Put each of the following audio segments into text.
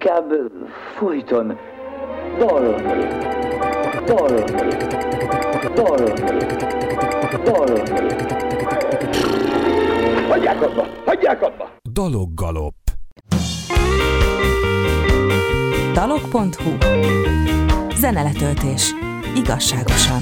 inkább folyton dalolni, dalolni, dalolni, dalolni. Hagyják abba! Hagyják abba! Daloggalop. Dalog.hu Zeneletöltés. Igazságosan.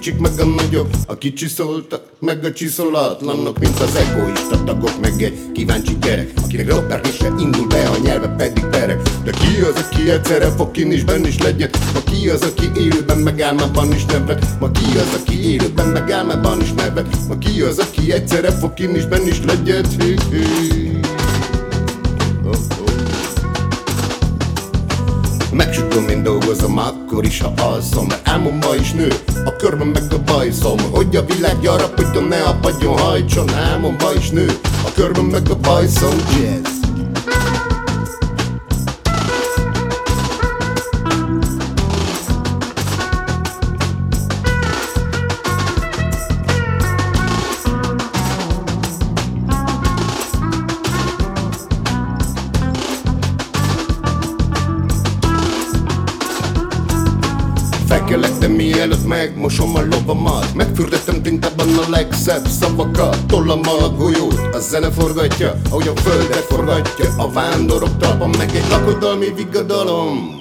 Kicsik meg a nagyok A kicsiszoltak, meg a csiszolatlanok Mint az egoista tagok, meg egy kíváncsi gyerek Akinek ropperni se indul be, a nyelve pedig perek De ki az, aki egyszerre fog kin is benn is legyen Ma ki az, aki élőben meg álmában is nevet? Ma ki az, aki élőben meg álmában is nevet? Ma ki az, aki egyszerre fog kin is benn is legyen Hí, hí. Oh, oh. Megsütöm, én dolgozom, akkor is, ha alszom. Álmomba is nő, a körben meg a bajszom. Hogy a világ gyarapodjon, ne apadjon, hajtson. Álmomba is nő, a körben meg a bajszom. Jazz Felkelek, de mielőtt megmosom a lovamat. Megfürdettem tintában a legszebb szavakat. Tollammal a golyót, a zene forgatja Ahogy a földet forgatja. A vándorok talpa meg egy lakodalmi vigadalom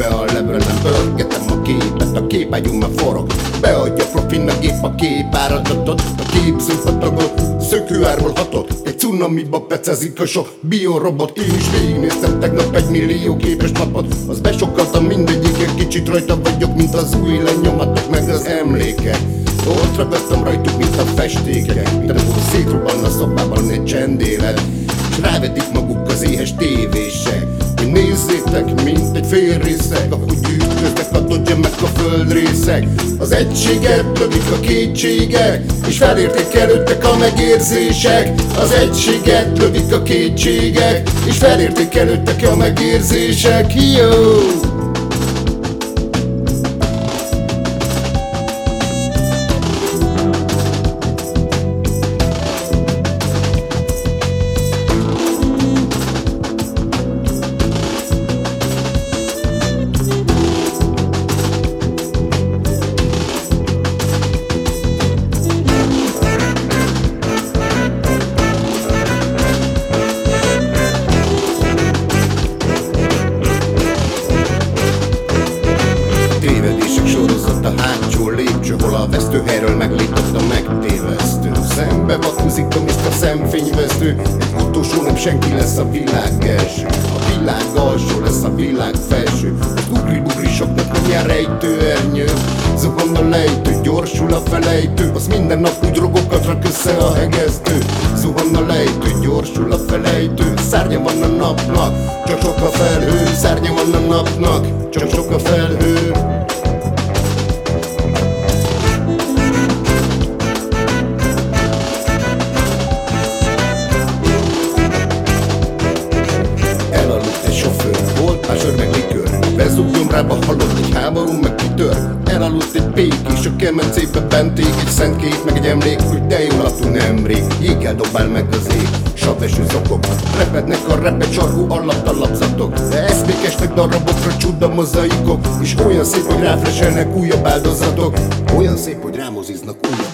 Semmibe a lebre nem pörgetem a képet A képagyunk már forog. Beadja profin a gép a képáradatot A képzőpatagot Szökőárból hatott Egy cunamiba pecezik a sok biorobot. Én is végignéztem tegnap egy millió képes napot. Az besokkaltam mindegyiket Kicsit rajta vagyok, mint az új lenyomatok Meg az emlékek ott ragadtam rajtuk, mint a festékek Mint amikor szétrobban a szobában egy csendélet. És rávetik maguk az éhes tévések Hogy nézzétek, mint egy félrészek Ahogy ütköznek a dodge meg a földrészek Az egységet lövik a kétségek És felértékelődtek a megérzések. Az egységet lövik a kétségek És felértékelődtek a megérzések. Jó! Szárnya van brakuje pa do zatok Bojan se je podramil z znakom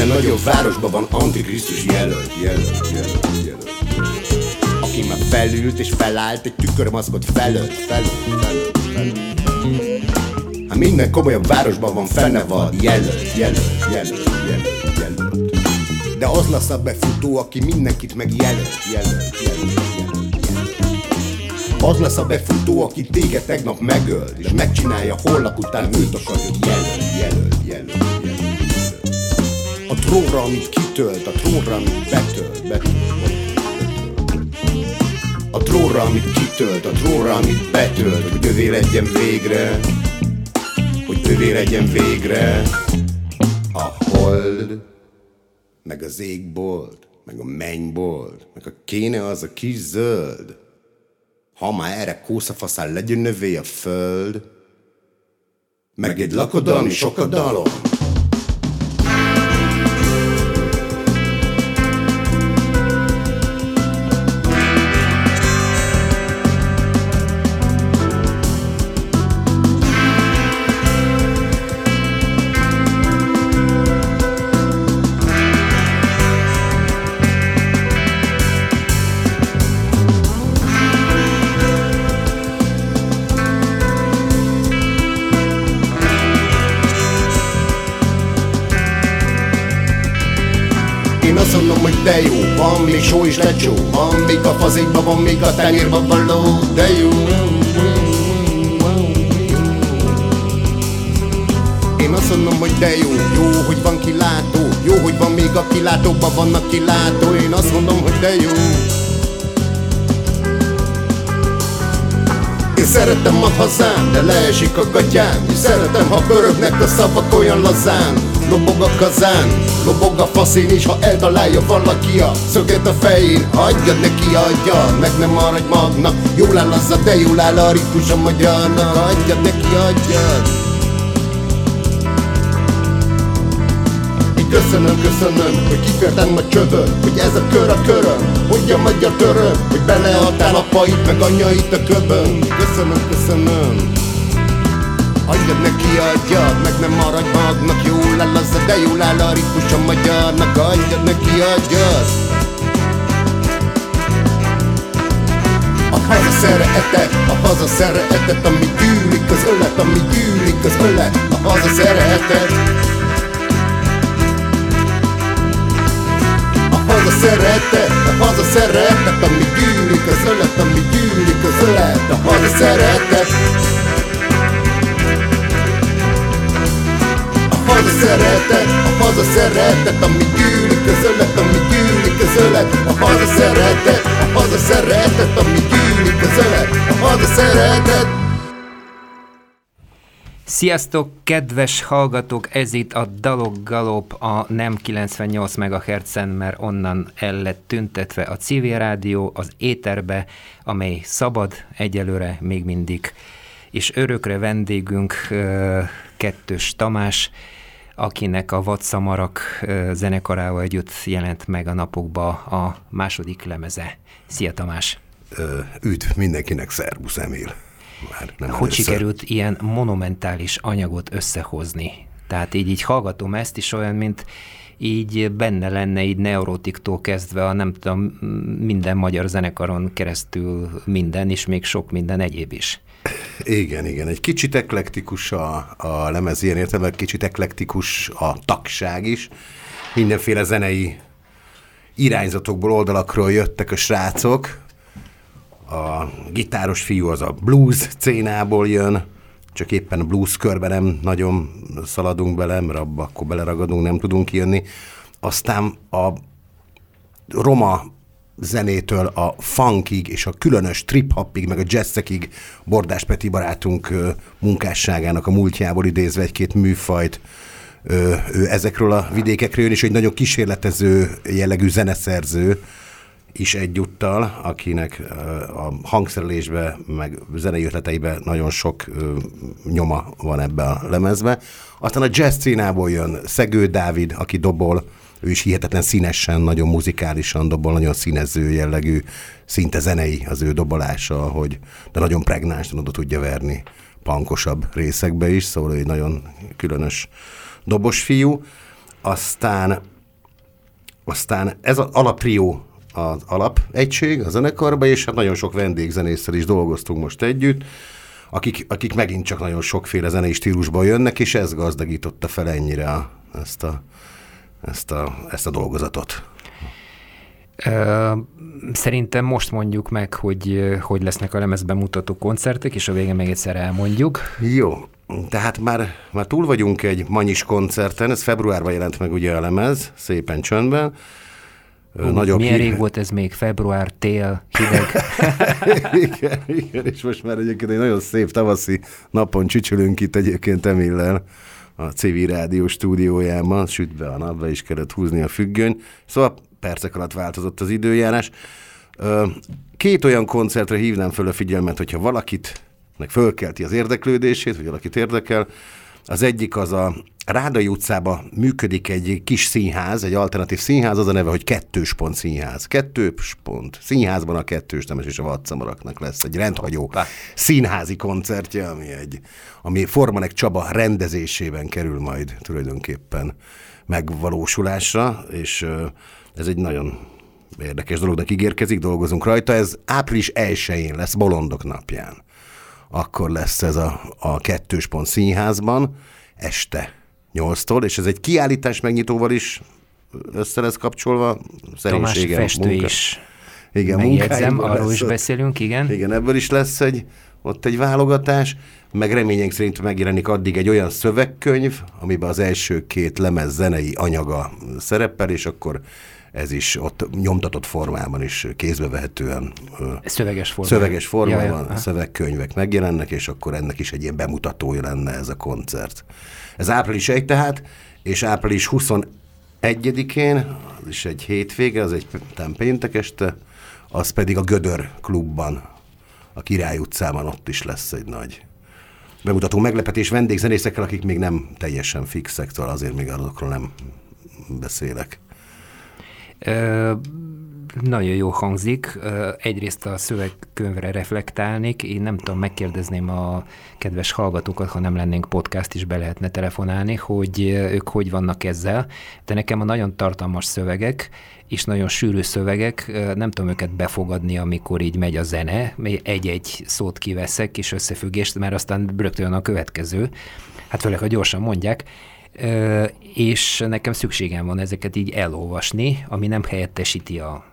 újabb nagyobb városban van Antikrisztus jelölt, jelölt, jelölt, jelölt. Aki már felült és felállt, egy tükörmaszkot felölt, felölt, felölt, felölt. Hát minden komolyabb városban van fenne van jelölt, jelölt, jelölt, jelölt, jelölt. De az lesz a befutó, aki mindenkit megjelölt, jelölt, jelölt, jelölt, jelölt. Az lesz a befutó, aki téged tegnap megölt, és megcsinálja holnap után őt akarja jelölt, jelölt, jelölt trónra, amit kitölt, a trónra, amit betölt, betölt, A trónra, amit kitölt, a trónra, amit betölt, hogy övé legyen végre, hogy övé legyen végre. A hold, meg az égbolt, meg a mennybolt, meg a kéne az a kis zöld. Ha már erre kószafaszán legyen növé a föld, meg egy lakodalmi sokadalom, még só is lecsó Van még a fazékban, van még a tenyérban való De jó. Én azt mondom, hogy de jó, jó, hogy van kilátó Jó, hogy van még a kilátóban vannak kilátó Én azt mondom, hogy de jó. Én szeretem a hazám, de leesik a gatyám És szeretem, ha pörögnek a szavak olyan lazán Lobog a kazán, lobog a faszén is Ha eltalálja valaki a szöget a fején Hagyjad neki, adja, meg nem maradj magnak. Jól áll az a, de jól áll a ritmus a magyarnak Hagyjad neki, adjad Köszönöm, köszönöm, hogy kifértem a csövön Hogy ez a kör a köröm, hogy a magyar töröm Hogy beleadtál apait, meg anyait a köbön Köszönöm, köszönöm Adjad neki, adjad, meg nem maradj magnak. Jól áll az, de jól áll a ritmus a magyarnak. Adjad neki, adjad. A haza szeretet, a haza szeretet Ami gyűlik az ölet, ami gyűlik az ölet. A haza szeretet A haza szeretet, a haza szeretet Ami gyűlik az ölet, ami gyűlik az ölet. A haza szeretet haza szeretet, a haza szeretet, ami gyűlik közölet, ami gyűlik közölet, a haza szeretet, a haza szeretet, ami gyűlik közölet, a haza szeretet. Sziasztok, kedves hallgatók! Ez itt a Dalok Galop a nem 98 MHz-en, mert onnan el lett tüntetve a civil rádió az éterbe, amely szabad egyelőre még mindig. És örökre vendégünk kettős Tamás, akinek a Vatszamarak zenekarával együtt jelent meg a napokba a második lemeze. Szia Tamás! üdv mindenkinek, szervusz Emil. Már nem hogy először. sikerült ilyen monumentális anyagot összehozni? Tehát így, így hallgatom ezt is olyan, mint így benne lenne így neurotiktól kezdve a nem tudom, minden magyar zenekaron keresztül minden, és még sok minden egyéb is. Igen, igen. Egy kicsit eklektikus a, a lemez ilyen értelme, kicsit eklektikus a tagság is. Mindenféle zenei irányzatokból, oldalakról jöttek a srácok. A gitáros fiú az a blues cénából jön, csak éppen a blues körbe nem nagyon szaladunk bele, mert abba akkor beleragadunk, nem tudunk jönni. Aztán a roma zenétől a funkig és a különös trip-hopig, meg a jazzekig. Bordás Peti barátunk munkásságának a múltjából idézve egy-két műfajt, ő ezekről a vidékekről jön, és egy nagyon kísérletező jellegű zeneszerző, is egyúttal, akinek a hangszerelésbe, meg zenei ötleteibe nagyon sok nyoma van ebbe a lemezbe. Aztán a jazz színából jön Szegő Dávid, aki dobol, ő is hihetetlen színesen, nagyon muzikálisan dobol, nagyon színező jellegű, szinte zenei az ő dobolása, hogy, de nagyon pregnánsan oda tudja verni pankosabb részekbe is, szóval egy nagyon különös dobos fiú. Aztán, aztán ez az alaprió az alapegység a zenekarba, és hát nagyon sok vendégzenésszel is dolgoztunk most együtt, akik, akik megint csak nagyon sokféle zenei stílusból jönnek, és ez gazdagította fel ennyire a, ezt, a, ezt, a, ezt a dolgozatot. Szerintem most mondjuk meg, hogy hogy lesznek a lemezben mutató koncertek, és a végén még egyszer elmondjuk. Jó, tehát már, már túl vagyunk egy Manyis koncerten, ez februárban jelent meg ugye a lemez, szépen csöndben, nagyobb milyen rég volt ez még? Február, tél, hideg? igen, igen, és most már egyébként egy nagyon szép tavaszi napon csücsülünk itt egyébként Emillel a CV rádió stúdiójában, sütve a napba is kellett húzni a függöny, szóval percek alatt változott az időjárás. Két olyan koncertre hívnám föl a figyelmet, hogyha valakit meg fölkelti az érdeklődését, vagy valakit érdekel, az egyik az a Rádai utcában működik egy kis színház, egy alternatív színház, az a neve, hogy kettős pont színház. Kettős pont. Színházban a kettős nemes és a vadszamaraknak lesz egy rendhagyó Hoppá. színházi koncertje, ami, egy, ami Formanek Csaba rendezésében kerül majd tulajdonképpen megvalósulásra, és ez egy nagyon érdekes dolognak ígérkezik, dolgozunk rajta. Ez április 1-én lesz, Bolondok napján. Akkor lesz ez a, a kettős pont színházban, este 8-tól, és ez egy kiállítás megnyitóval is össze lesz kapcsolva. Tamás festő munka. is. Igen, Megjegyzem, arról is beszélünk, igen. Igen, ebből is lesz egy, ott egy válogatás, meg reményénk szerint megjelenik addig egy olyan szövegkönyv, amiben az első két lemez zenei anyaga szerepel, és akkor ez is ott nyomtatott formában is kézbevehetően szöveges formában, szöveges formában ja, ja. szövegkönyvek megjelennek, és akkor ennek is egy ilyen bemutatója lenne ez a koncert. Ez április 1 tehát, és április 21-én, az is egy hétvége, az egy péntek este, az pedig a Gödör klubban, a Király utcában ott is lesz egy nagy bemutató meglepetés vendégzenészekkel, akik még nem teljesen fixek, szóval azért még azokról nem beszélek. Nagyon jó hangzik. Egyrészt a szövegkönyvre reflektálnék. Én nem tudom, megkérdezném a kedves hallgatókat, ha nem lennénk podcast is, be lehetne telefonálni, hogy ők hogy vannak ezzel. De nekem a nagyon tartalmas szövegek, és nagyon sűrű szövegek, nem tudom őket befogadni, amikor így megy a zene, egy-egy szót kiveszek, és összefüggést, mert aztán rögtön a következő. Hát főleg, ha gyorsan mondják, és nekem szükségem van ezeket így elolvasni, ami nem helyettesíti a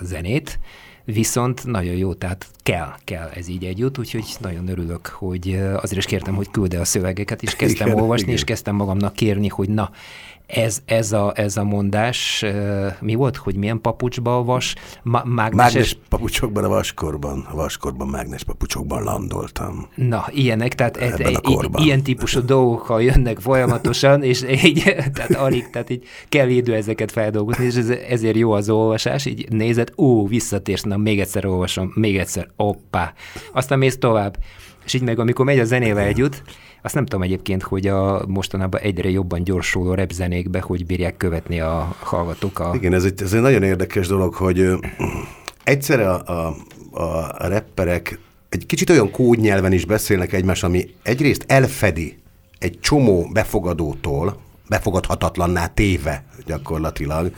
zenét, viszont nagyon jó, tehát kell, kell ez így együtt, úgyhogy nagyon örülök, hogy azért is kértem, hogy külde a szövegeket, és kezdtem igen, olvasni, igen. és kezdtem magamnak kérni, hogy na, ez, ez, a, ez a mondás, mi volt, hogy milyen papucsba a vas? Ma, mágneses... Mágnes papucsokban a vaskorban, a vaskorban mágnes papucsokban landoltam. Na, ilyenek, tehát egy, egy, ilyen típusú dolgok, ha jönnek folyamatosan, és így, tehát alig, tehát így kell idő ezeket feldolgozni, és ez, ezért jó az olvasás, így nézed, ó, visszatérsz, na még egyszer olvasom, még egyszer, oppá. Aztán mész tovább. És így meg, amikor megy a zenével együtt, azt nem tudom egyébként, hogy a mostanában egyre jobban gyorsuló repzenékbe, hogy bírják követni a hallgatók. A... Igen, ez egy, ez egy nagyon érdekes dolog, hogy egyszerre a, a, a rapperek egy kicsit olyan kódnyelven is beszélnek egymás, ami egyrészt elfedi egy csomó befogadótól, befogadhatatlanná téve gyakorlatilag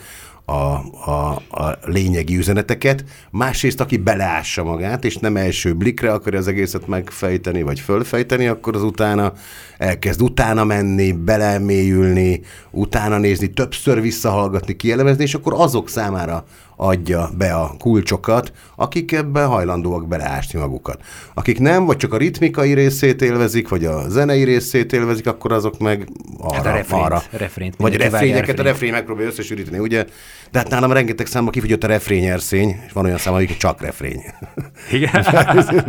a, a, a lényegi üzeneteket, másrészt aki beleássa magát, és nem első blikre akarja az egészet megfejteni, vagy fölfejteni, akkor az utána elkezd utána menni, belemélyülni, utána nézni, többször visszahallgatni, kielemezni, és akkor azok számára adja be a kulcsokat, akik ebben hajlandóak beleásni magukat. Akik nem, vagy csak a ritmikai részét élvezik, vagy a zenei részét élvezik, akkor azok meg arra, Hát a refrént, arra. refrént, vagy refrényeket, a refrény megpróbálja összesűríteni, ugye? De hát nálam rengeteg számban kifogyott a refrényerszény, és van olyan szám, amik csak refrény. Igen.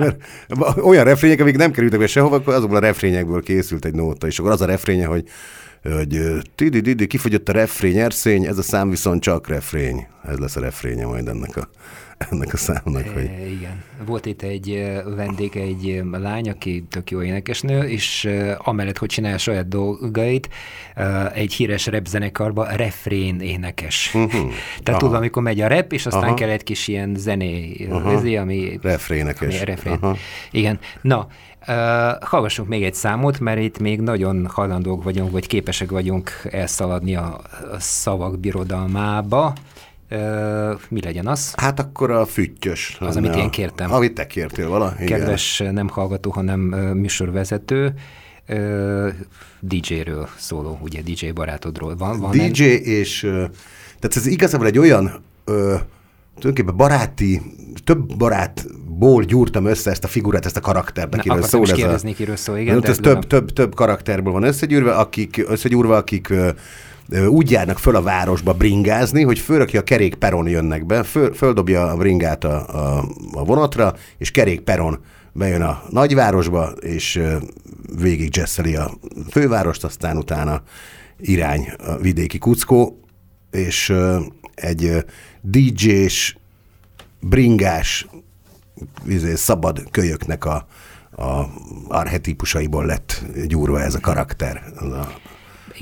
Olyan refrények, amik nem kerültek be sehova, akkor azokból a refrényekből készült egy nóta, és akkor az a refrénye, hogy hogy tidi didi kifogyott a refrény erszény, ez a szám viszont csak refrény. Ez lesz a refrénye majd ennek a, ennek a számnak. Hogy... E, igen. Volt itt egy e, vendég, egy e, lány, aki tök jó énekesnő, és amellett, hogy csinálja saját dolgait, egy híres rap zenekarba refrén énekes. Uh-huh. Tehát Aha. tudod, amikor megy a rep, és aztán Aha. kell egy kis ilyen zené, uh-huh. ami... Refrénekes. Ami refrén. Aha. Igen. Na, Uh, hallgassunk még egy számot, mert itt még nagyon hajlandók vagyunk, vagy képesek vagyunk elszaladni a szavak birodalmába. Mi legyen az? Hát akkor a füttyös. Az, amit én kértem. Amit te kértél vala. Kedves igen. nem hallgató, hanem műsorvezető. DJ-ről szóló, ugye DJ barátodról van. van DJ egy... és, tehát ez igazából egy olyan uh, tulajdonképpen baráti, több barátból gyúrtam össze ezt a figurát, ezt a karaktert, akiről szól. Ez a... kiről szól, igen. Ez több, több, több karakterből van összegyűrve, akik, összegyúrva, akik ö, ö, úgy járnak föl a városba bringázni, hogy főleg, a kerék peron jönnek be, föl, földobja a bringát a, a, a vonatra, és kerék peron bejön a nagyvárosba, és végig jazzeli a fővárost, aztán utána irány a vidéki kuckó, és egy DJ-s, bringás, izé, szabad kölyöknek a, a arhetipusaiból lett gyúrva ez a karakter. A...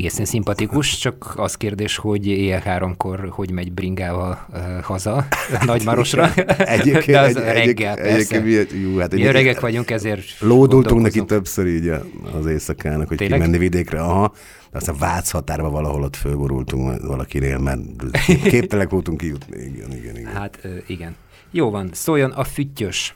Egészen szimpatikus, csak az kérdés, hogy éjjel háromkor hogy megy bringával uh, haza Nagymarosra. egyébként, De az egy, reggel, persze. Egyébként, jó, hát Mi öregek vagyunk, ezért Lódultunk neki többször így az éjszakának, hogy Tényleg? kimenni vidékre. Aha. De aztán Vác határba valahol ott fölborultunk valakinél, mert képtelek voltunk kijutni. Igen, igen, igen. Hát igen. Jó van, szóljon a füttyös.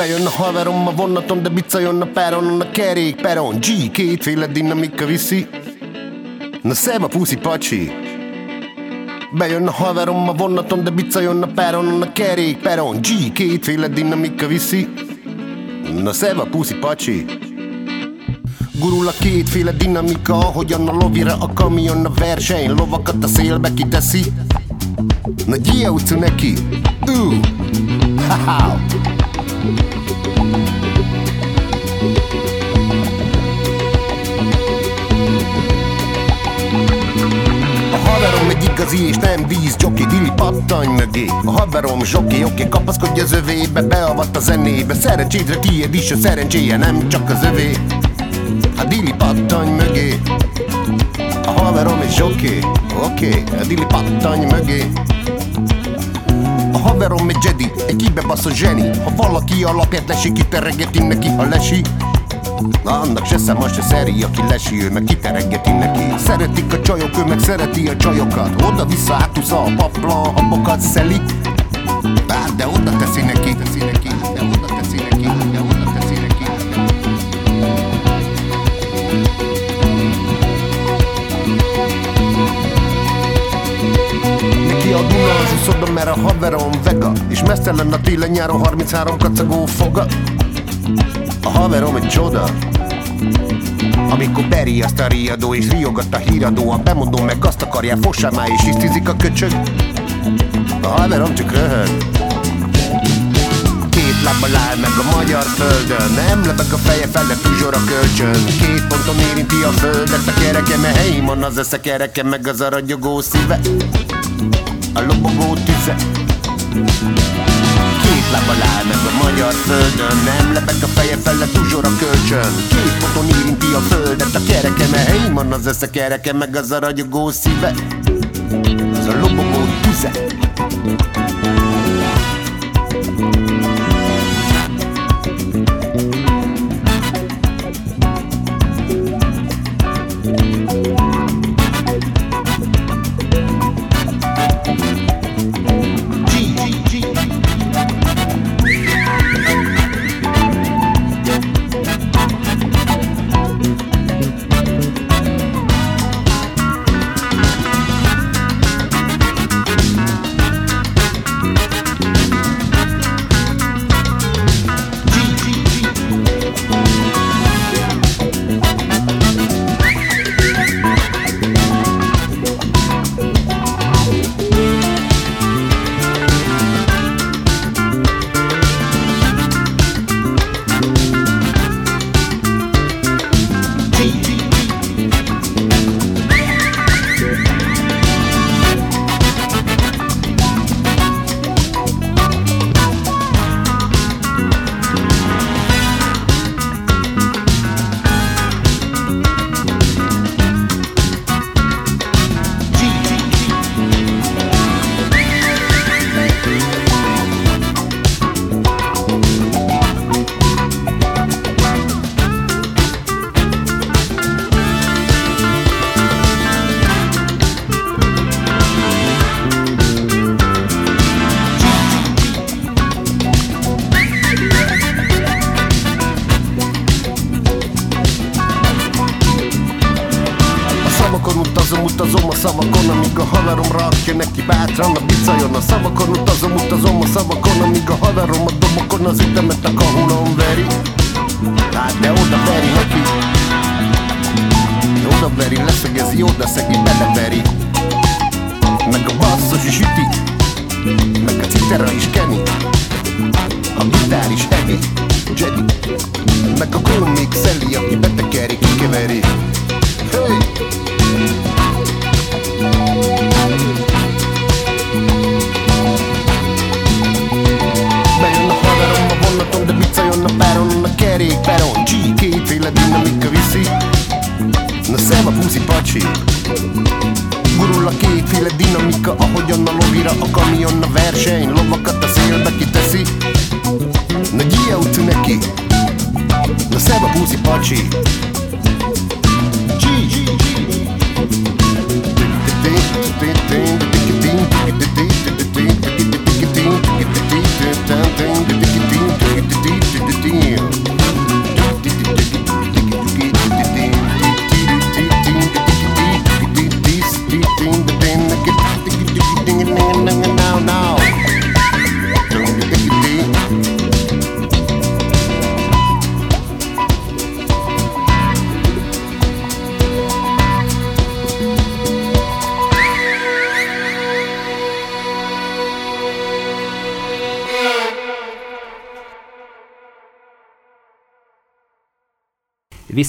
Bejön a haverom a vonaton, de bica jön a peronon a kerék peron G, kétféle dinamika viszi. Na szebb a puszi pacsi. Bejön a haverom a vonaton, de bica jön a peronon a kerék peron G, kétféle dinamika viszi. Na szebb a puszi pacsi. Gurul a kétféle dinamika, ahogyan a lovira a kamion a verseny Lovakat a szélbe kiteszi. Na gyia neki. Ú, ha haverom egy igazi és nem víz Joki, dili pattanj mögé. A haverom zsoki, oké, kapaszkodj az övébe Beavat a zenébe, szerencsédre tiéd is a szerencséje Nem csak az övé. A dili pattanj mögé. A haverom egy zsoki, oké, a dili pattanj mögé a haverom egy Jedi, egy kibebaszott zseni. Ha valaki alapját lesi, kiteregeti neki, ha lesi. Na annak se szem, se szeri, aki lesi, ő meg kiteregeti neki. Szeretik a csajok, ő meg szereti a csajokat. Oda-vissza átúszza a paplan, habokat szeli. Bár de oda teszi neki, teszi neki, de oda És mesztelen a télen nyáron 33 kacagó foga. A haverom egy csoda. Amikor beri azt a riadó és riogat a híradó A bemondom meg azt akarják, fossá már és isztizik a köcsög. A haverom csak röhög. Két lábbal áll meg a magyar földön Nem lebeg a feje fele tuzsor a kölcsön. Két ponton érinti a földet a kereke Mert helyén van az esze kereke meg az a ragyogó szíve. A lobogó tüze Két lábbal áll meg a magyar földön Nem lebeg a feje fele tuzsor a kölcsön. Két foton érinti a földet A kereke, van az esze kereke Meg az a ragyogó szíve. Ez a lobogó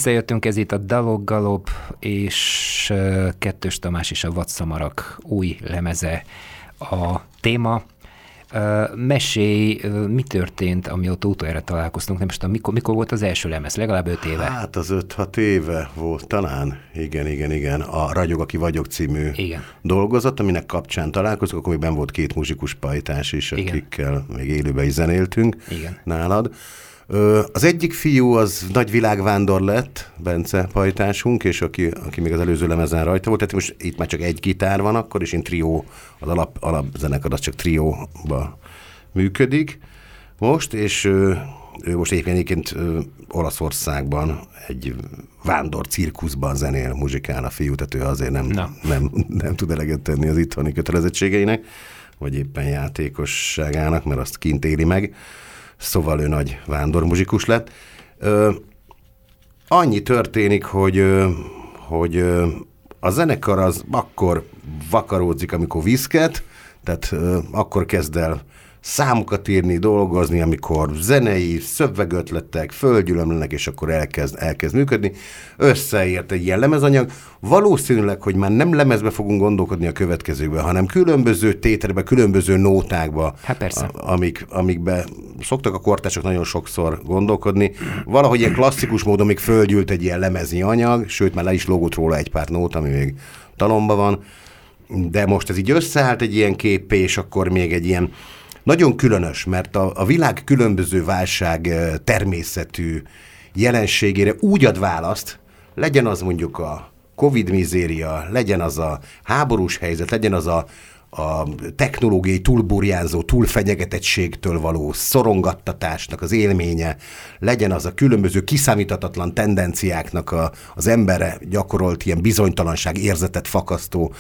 Visszajöttünk, ez itt a Dalog Galop és Kettős Tamás és a Vadszamarak új lemeze a téma. Mesélj, mi történt, amióta utoljára találkoztunk, nem is tudom, mikor, mikor volt az első lemez, legalább öt éve. Hát az 5-6 éve volt talán, igen, igen, igen, a Ragyog, aki vagyok című Igen. dolgozat, aminek kapcsán találkoztuk, akkor még ben volt két muzsikus pajtás is, Igen. akikkel még élőben is zenéltünk Igen. nálad. Az egyik fiú az nagy világvándor lett, Bence pajtásunk, és aki, aki még az előző lemezen rajta volt, tehát most itt már csak egy gitár van akkor, és én trió, az alap, alapzenekar az csak trióba működik most, és ö, ő most egyébként, Olaszországban egy vándor cirkuszban zenél, muzsikál a fiú, tehát ő azért nem, Na. nem, nem tud eleget tenni az itthoni kötelezettségeinek, vagy éppen játékosságának, mert azt kint éli meg. Szóval ő nagy vándormuzsikus lett. Ö, annyi történik, hogy, hogy a zenekar az akkor vakaródzik, amikor viszket, tehát akkor kezd el számokat írni, dolgozni, amikor zenei, szövegötletek földgyűlömlenek, és akkor elkezd, elkezd működni. Összeért egy ilyen lemezanyag. Valószínűleg, hogy már nem lemezbe fogunk gondolkodni a következőkben, hanem különböző tételbe, különböző nótákba, Hát persze. Amik, amikbe szoktak a kortások nagyon sokszor gondolkodni. Valahogy ilyen klasszikus módon még földgyűlt egy ilyen lemezni anyag, sőt már le is lógott róla egy pár nót, ami még talomba van de most ez így összeállt egy ilyen képé, és akkor még egy ilyen nagyon különös, mert a, a világ különböző válság természetű jelenségére úgy ad választ, legyen az mondjuk a Covid mizéria, legyen az a háborús helyzet, legyen az a, a technológiai túlburjánzó, túlfenyegetettségtől való szorongattatásnak az élménye, legyen az a különböző kiszámíthatatlan tendenciáknak a, az emberre gyakorolt ilyen bizonytalanság érzetet fakasztó,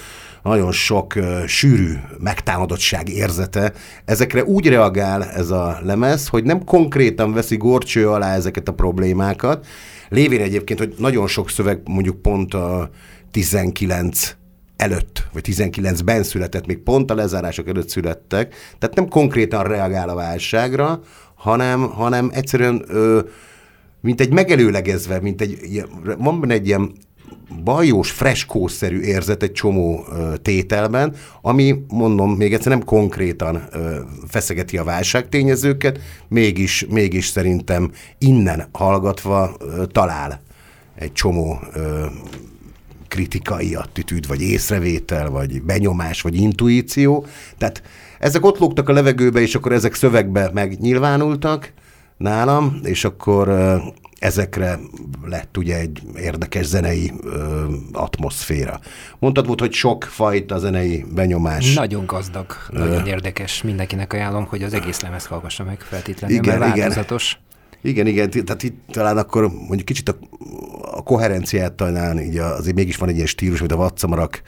nagyon sok sűrű megtámadottság érzete. Ezekre úgy reagál ez a lemez, hogy nem konkrétan veszi gorcső alá ezeket a problémákat, lévén egyébként, hogy nagyon sok szöveg mondjuk pont a 19 előtt, vagy 19-ben született, még pont a lezárások előtt születtek, tehát nem konkrétan reagál a válságra, hanem, hanem egyszerűen ö, mint egy megelőlegezve, mint egy, van benne egy ilyen bajós, freskószerű érzet egy csomó ö, tételben, ami, mondom, még egyszer nem konkrétan ö, feszegeti a válságtényezőket, mégis, mégis szerintem innen hallgatva ö, talál egy csomó ö, kritikai attitűd, vagy észrevétel, vagy benyomás, vagy intuíció. Tehát ezek ott lógtak a levegőbe, és akkor ezek szövegbe megnyilvánultak nálam, és akkor ezekre lett ugye egy érdekes zenei ö, atmoszféra. Mondtad volt, hogy sok fajta zenei benyomás. Nagyon gazdag, nagyon érdekes. Mindenkinek ajánlom, hogy az egész lemez hallgassa meg feltétlenül, Igen, mert igen. változatos. Igen, igen, t- tehát itt talán akkor mondjuk kicsit a, a koherenciát talán így azért mégis van egy ilyen stílus, amit a Vaccamarak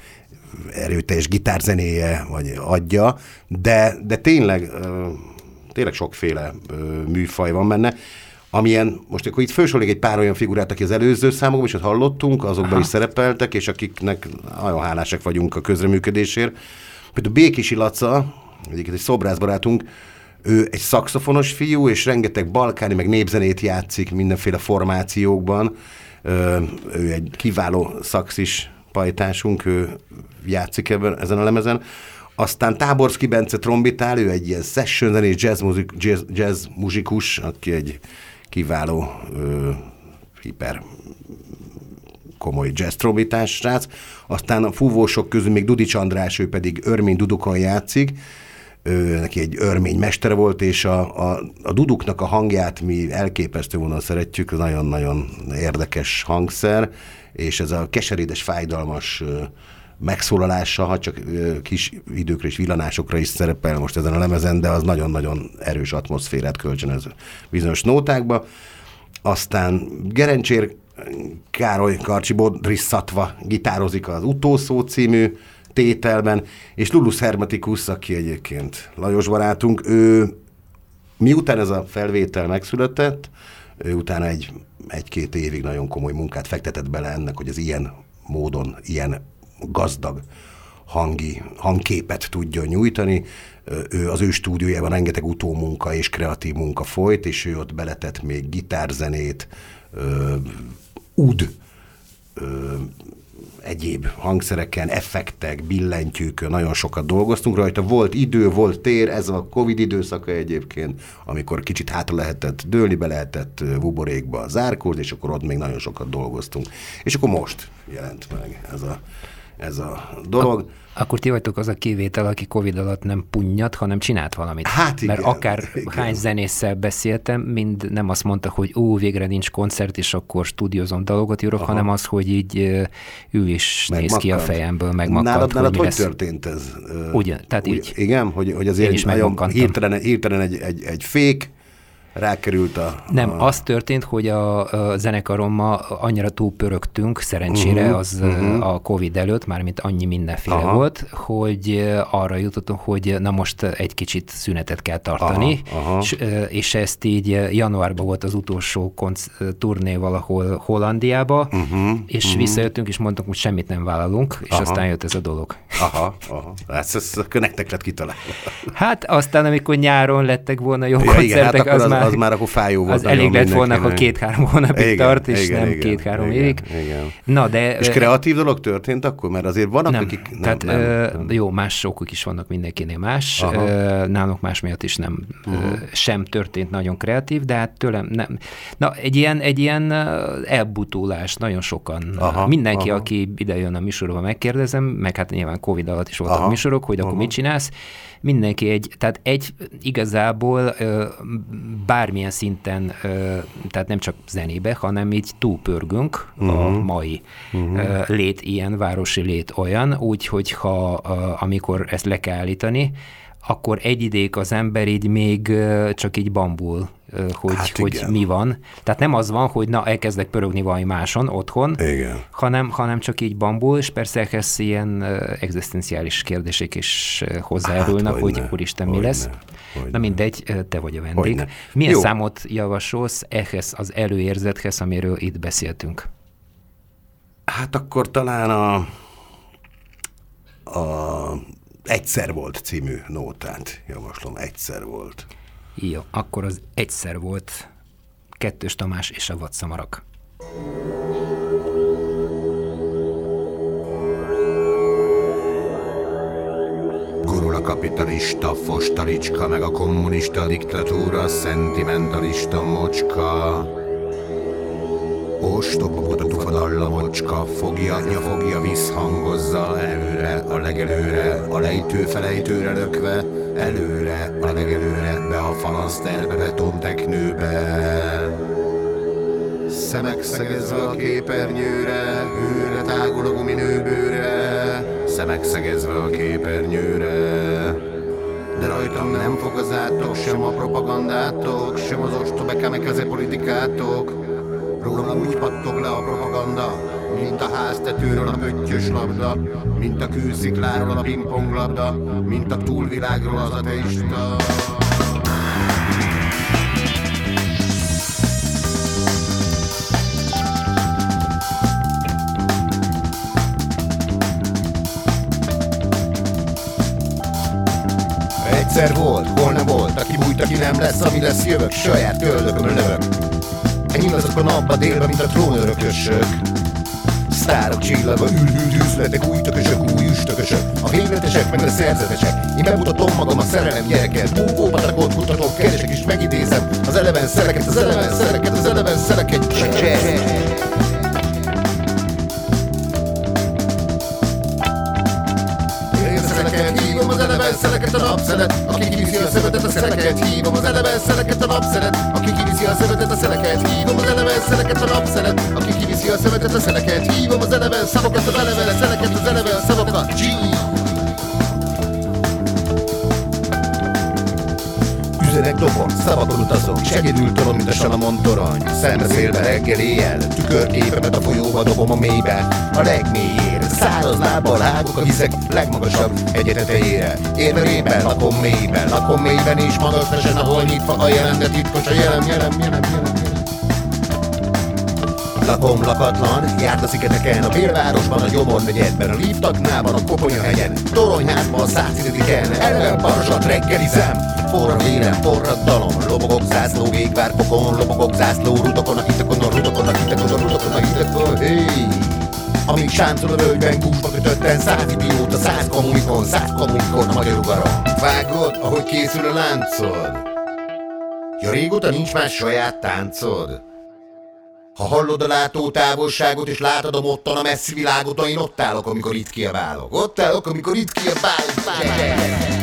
erőteljes gitárzenéje vagy adja, de, de tényleg, ö, tényleg sokféle ö, műfaj van benne. Amilyen, most akkor itt fősoroljuk egy pár olyan figurát, aki az előző számokban is ott hallottunk, azokban is szerepeltek, és akiknek nagyon hálásak vagyunk a közreműködésért. Például Békisi Laca, egyébként egy szobrászbarátunk, ő egy szakszofonos fiú, és rengeteg balkáni, meg népzenét játszik mindenféle formációkban. Ő egy kiváló szaxis pajtásunk, ő játszik ebben, ezen a lemezen. Aztán Táborszki Bence trombitál, ő egy ilyen session zenés jazz, muzik, jazz, jazz muzsikus, aki egy kiváló ö, hiper komoly jazz trombitás srác. Aztán a fúvósok közül még Dudics András, ő pedig örmény dudukon játszik, ő, neki egy örmény mestere volt, és a, a, a duduknak a hangját mi elképesztő vonal szeretjük, nagyon-nagyon érdekes hangszer, és ez a keserédes, fájdalmas megszólalása, ha csak kis időkre és villanásokra is szerepel most ezen a lemezen, de az nagyon-nagyon erős atmoszférát kölcsönöz bizonyos nótákba. Aztán Gerencsér Károly Karcsi Bodris Szatva gitározik az Utószó című tételben, és Lulus Hermetikus, aki egyébként Lajos barátunk, ő miután ez a felvétel megszületett, ő utána egy, egy-két évig nagyon komoly munkát fektetett bele ennek, hogy az ilyen módon, ilyen gazdag hangi, hangképet tudjon nyújtani. Ő az ő stúdiójában rengeteg utómunka és kreatív munka folyt, és ő ott beletett még gitárzenét, ö, ud, egyéb hangszereken, effektek, billentyűkön, nagyon sokat dolgoztunk rajta. Volt idő, volt tér, ez a Covid időszaka egyébként, amikor kicsit hátra lehetett dőlni, be lehetett buborékba zárkózni, és akkor ott még nagyon sokat dolgoztunk. És akkor most jelent meg ez a, ez a dolog. Akkor ti vagytok az a kivétel, aki Covid alatt nem punnyat, hanem csinált valamit. Hát igen, Mert akár igen. hány zenésszel beszéltem, mind nem azt mondta, hogy ó, végre nincs koncert, és akkor stúdiózom dalogot írok, Aha. hanem az, hogy így ő is néz ki a fejemből, megmakadt, Nálad, nálad mi hogy lesz. történt ez? Ugyan, tehát így. Igen, hogy, hogy azért Én is nagyon hirtelen, hirtelen egy, egy, egy fék rákerült a... Nem, a... az történt, hogy a, a zenekarommal annyira túlpörögtünk, szerencsére Mhm, az uh-huh. a Covid előtt, mármint annyi mindenféle Aha. Volt, hogy arra jutottunk, hogy na most egy kicsit szünetet kell tartani, Aha, aha. És, és ezt így januárban volt az utolsó konc- turné valahol Hollandiába, uh-huh, és uh-huh. visszajöttünk, és mondtunk, hogy semmit nem vállalunk, és Aha. aztán jött ez a dolog. Aha, aha. Hát ez, ez nektek lett kitalálva. Hát aztán, amikor nyáron lettek volna jó Ja, koncertek, igen, hát az, az- már, az már akkor fájó volt Az elég lett volna, ha két-három hónapig Igen, tart, és igen, nem igen, két-három igen, évig. igen. Na, de... És ö, kreatív dolog történt akkor? Mert azért vannak, nem, akik... Nem, tehát nem, nem. jó, más sokok is vannak mindenkinél más, Aha. nálunk más miatt is nem uh-huh. sem történt nagyon kreatív, de hát tőlem nem. Na, egy ilyen, egy ilyen elbutulás, nagyon sokan, Aha, mindenki, aha. aki ide jön a műsorba, megkérdezem, meg hát nyilván Covid alatt is voltak Aha, műsorok, hogy akkor aha. mit csinálsz, mindenki egy, tehát egy igazából bármilyen szinten, tehát nem csak zenébe, hanem így túlpörgünk uh-huh. a mai uh-huh. lét ilyen, városi lét olyan, úgyhogy ha amikor ezt le kell állítani, akkor egy idék az ember így még csak így bambul, hogy, Hát hogy igen. mi van. Tehát nem az van, hogy na, elkezdek pörögni valami máson otthon, Igen. hanem, hanem csak így bambul, és persze ehhez ilyen egzisztenciális kérdések is hozzájárulnak, Hát, hogy hogyne, úristen, mi lesz. hogyne. Na mindegy, te vagy a vendég. Hogyne. Milyen Jó. számot javasolsz ehhez az előérzethez, amiről itt beszéltünk? Hát akkor talán a, a Egyszer volt című nótát javaslom. Egyszer volt. Jó, akkor az egyszer volt Kettős Tamás és a Vadszamarak. Gurul a kapitalista fostalicska, meg a kommunista diktatúra, szentimentalista mocska. Ostoba buta tufadalla mocska, fogja, nya fogja, visszhangozza előre, a legelőre, a lejtő felejtőre lökve, előre, a legelőre, be a falaszterbe, betonteknőbe. Szemek szegezve a képernyőre, őre tágul a guminőbőre, szemek szegezve a képernyőre. De rajtam nem fog az átok, sem a propagandátok, sem az ostobekemek politikátok. Rólam úgy pattog le a propaganda, mint a háztetőről a pöttyös labda, mint a kőszikláról a pingponglabda, mint a túlvilágról az ateista. Egyszer volt, hol nem volt, aki bújt, aki nem lesz, ami lesz, jövök, saját köldökömön lövök. A napba délben, mint a trónörökösök. Sztárok csillagba ülhűd üzletek, új tökösök, új üstökösök. A végletesek meg a szerzetesek. Én bemutatom magam a szerelem gyereket. Búvópatakot kutatok, keresek és megidézem. Az eleven szereket, az eleven szereket, az eleven szereket. Jazz. Szeleket a napszelet Aki kiviszi a szemetet, a szeleket hívom Az eleven szeleket a napszelet Aki kiviszi a szemetet, a szeleket hívom Az eleven szeleket a napszelet Aki kiviszi a szemetet, a szeleket hívom Az eleven szavakat, az eleven szeleket, az eleven szavakat G. Üzenek dobom, szavakon utazom, és egyedül tolom, mint a Salamon torony. Szembeszélve reggel éjjel, tükörképemet a folyóba dobom a mélybe, a legmélyére. Száraz lábbal hágok a vizek legmagasabb egyetetejére. Érverében, lakom mélyben, lakom mélyben és magas lesen, ahol nyitva a jelen, de titkos a jelen, jelen, jelen, jelen. jelen. Lakom lakatlan, járt a szigeteken, a Bélvárosban, a Gyomor negyedben, a Lívtaknában, a Koponyahegyen, Toronyházban, a 110-en, elven parzsat reggelizem, forra vérem, forrad dalom, lobogok zászló, végvár pokon, lobogok zászló, rudokon, a hitakon, a rudokon, a hitakon, a rudokon, a hitakon, hey! Amíg sáncol a völgyben, gúzsba kötötten, száz idióta, száz kommunikon, száz kommunikon a magyar ugarom. Vágod, ahogy készül a láncod? Ja régóta nincs más saját táncod? Ha hallod a látó távolságot, és látod a mottan a messzi világot, én ott állok, amikor itt kiabálok. Ott állok, amikor itt kiabálok. Yeah. a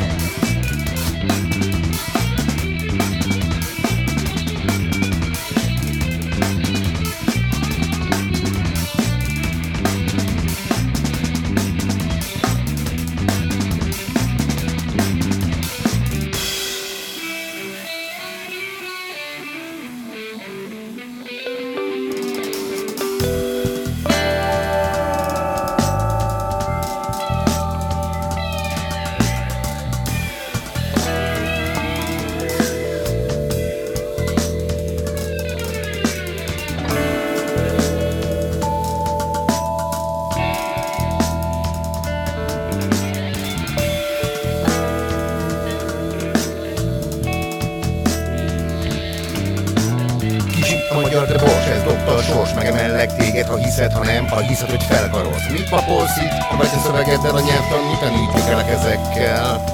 ha hiszed, hogy felkarolsz. Mit papolsz itt? A vagy a a nyelvtan, tanítjuk el ezekkel.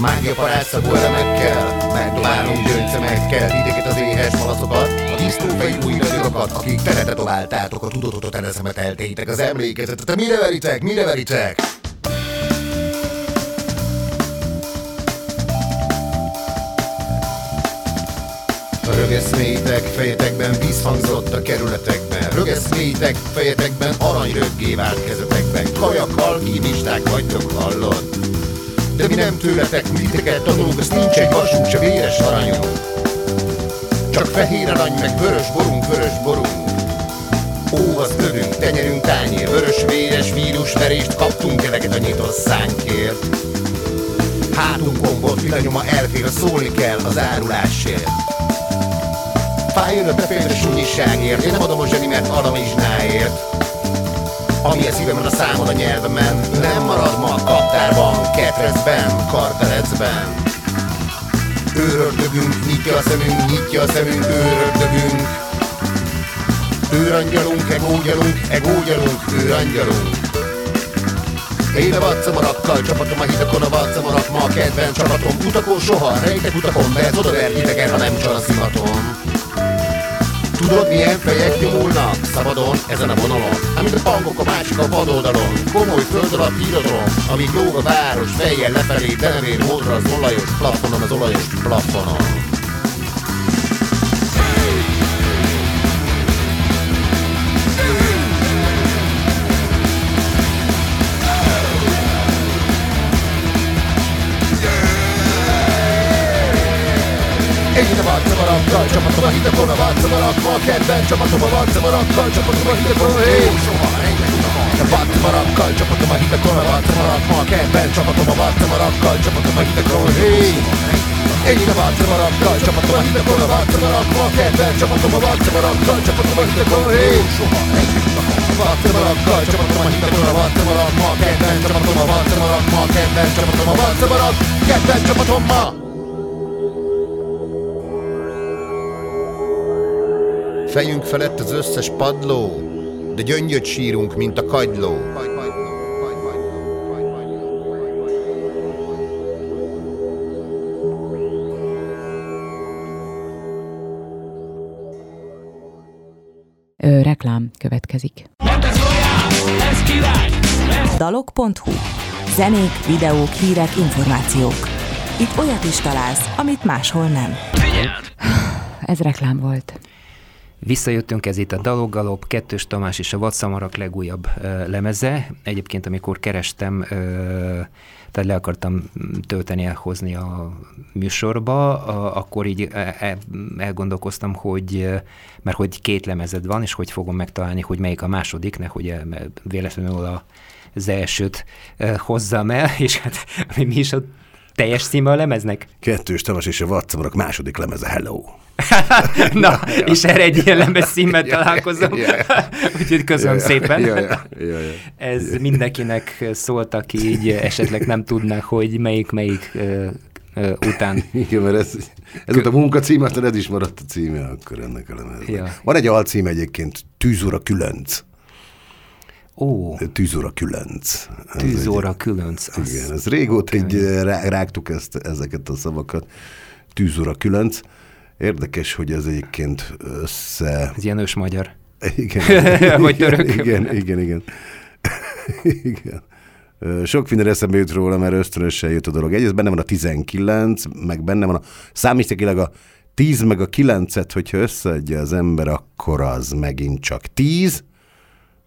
Mágia parátszagú elemekkel Megdobálunk gyöngyszemekkel Ideket az éhes malacokat A tisztófejű új nagyokat Akik teretet találtátok A tudatot eneszemet eltétek Az emlékezetet Te mire veritek? Mire veritek? Rögeszmétek fejetekben vízhangzott a kerületekben. Rögeszmétek fejetekben aranyröggé vált kezetekben. Kajakkal kívisták vagytok hallod? De mi nem tőletek, miteket tanulunk, az nincs egy vasunk, se véres aranyunk. Csak fehér arany, meg vörös borunk, vörös borunk. Ó, az tövünk, tenyerünk, tányér Vörös véres vírusverést kaptunk eleget a nyitott szánkért. Hátunkon volt villanyoma elfér, szólni kell az árulásért Fájjon a befejező sunyiságért Én nem adom a zsenimet alamizsnáért Ami a szívemen, a számon, a nyelvemen Nem marad ma a kaptárban, ketrezben, karperecben Őrördögünk, nyitja a szemünk, nyitja a szemünk, őrördögünk Őrangyalunk, egógyalunk, egógyalunk, őrangyalunk. Én a vaccamarakkal csapatom a hitakon a vaccamarak ma a kedvenc csapatom Utakon soha, rejtek utakon, mert oda vertitek ha nem csal a szimatom Tudod milyen fejek nyomulnak szabadon ezen a vonalon Amint a pangok a másik a vadoldalon Komoly föld alatt irodalom Amíg lóg a város fejjel lefelé De nem ér módra az olajos plafonon Az olajos plafonon vaccamarakkal, csapatom a hitakon a vaccamarakkal Kedvenc csapatom a vaccamarakkal, csapatom a hitakon Hé, soha a vaccamarakkal, csapatom a hitakon a vaccamarakkal Kedvenc csapatom a vaccamarakkal, csapatom a hitakon Hé, én a vaccamarakkal, csapatom a hitakon a vaccamarakkal Kedvenc csapatom a vaccamarakkal, csapatom a hitakon Hé, soha Vaccamarakkal, csapatom a hitakon a vaccamarakkal Kedvenc csapatom a vaccamarakkal Kedvenc csapatom a vaccamarak Kedvenc csapatom ma Fejünk felett az összes padló, de gyöngyöt sírunk, mint a kagyló. Ö, reklám következik. Dalok.hu Zenék, videók, hírek, információk. Itt olyat is találsz, amit máshol nem. Ez reklám volt. Visszajöttünk, ez itt a Daloggalop, Kettős Tamás és a Vadszamarak legújabb ö, lemeze. Egyébként, amikor kerestem, ö, tehát le akartam tölteni, elhozni a műsorba, a, akkor így e, e, elgondolkoztam, hogy, mert hogy két lemezed van, és hogy fogom megtalálni, hogy melyik a második, nehogy el- véletlenül a, az elsőt hozzam el, és hát mi is a teljes címe a lemeznek? Kettős Tamás és a Vaccamarak második lemeze Hello. Na, és erre egy ilyen lemez címmel Ja, találkozom. ja, ja. Úgyhogy köszönöm Ja, ja, szépen. ja, ja, ja, ja. Ez mindenkinek szólt, aki így esetleg nem tudná, hogy melyik melyik ö, ö, után. Igen, mert ez, ez volt a munka címe, aztán ez is maradt a címe akkor ennek a lemeznek. Ja. Van egy alcím egyébként, Tűzóra Különc. Ó, Tűzóra Különc. Ez tűzóra különc. egy- Az, Igen, ez régóta egy, rá, rágtuk ezt, ezeket a szavakat. Tűzóra Különc. Érdekes, hogy ez egyébként össze... ez ilyen ős magyar. Igen. Vagy török. Igen, igen, igen. igen. Sok minden eszembe jut róla, mert ösztönösen jött a dolog. Egyrészt benne van a 19, meg benne van a számítékilag a 10 meg a 9-et, hogyha összeadja az ember, akkor az megint csak 10,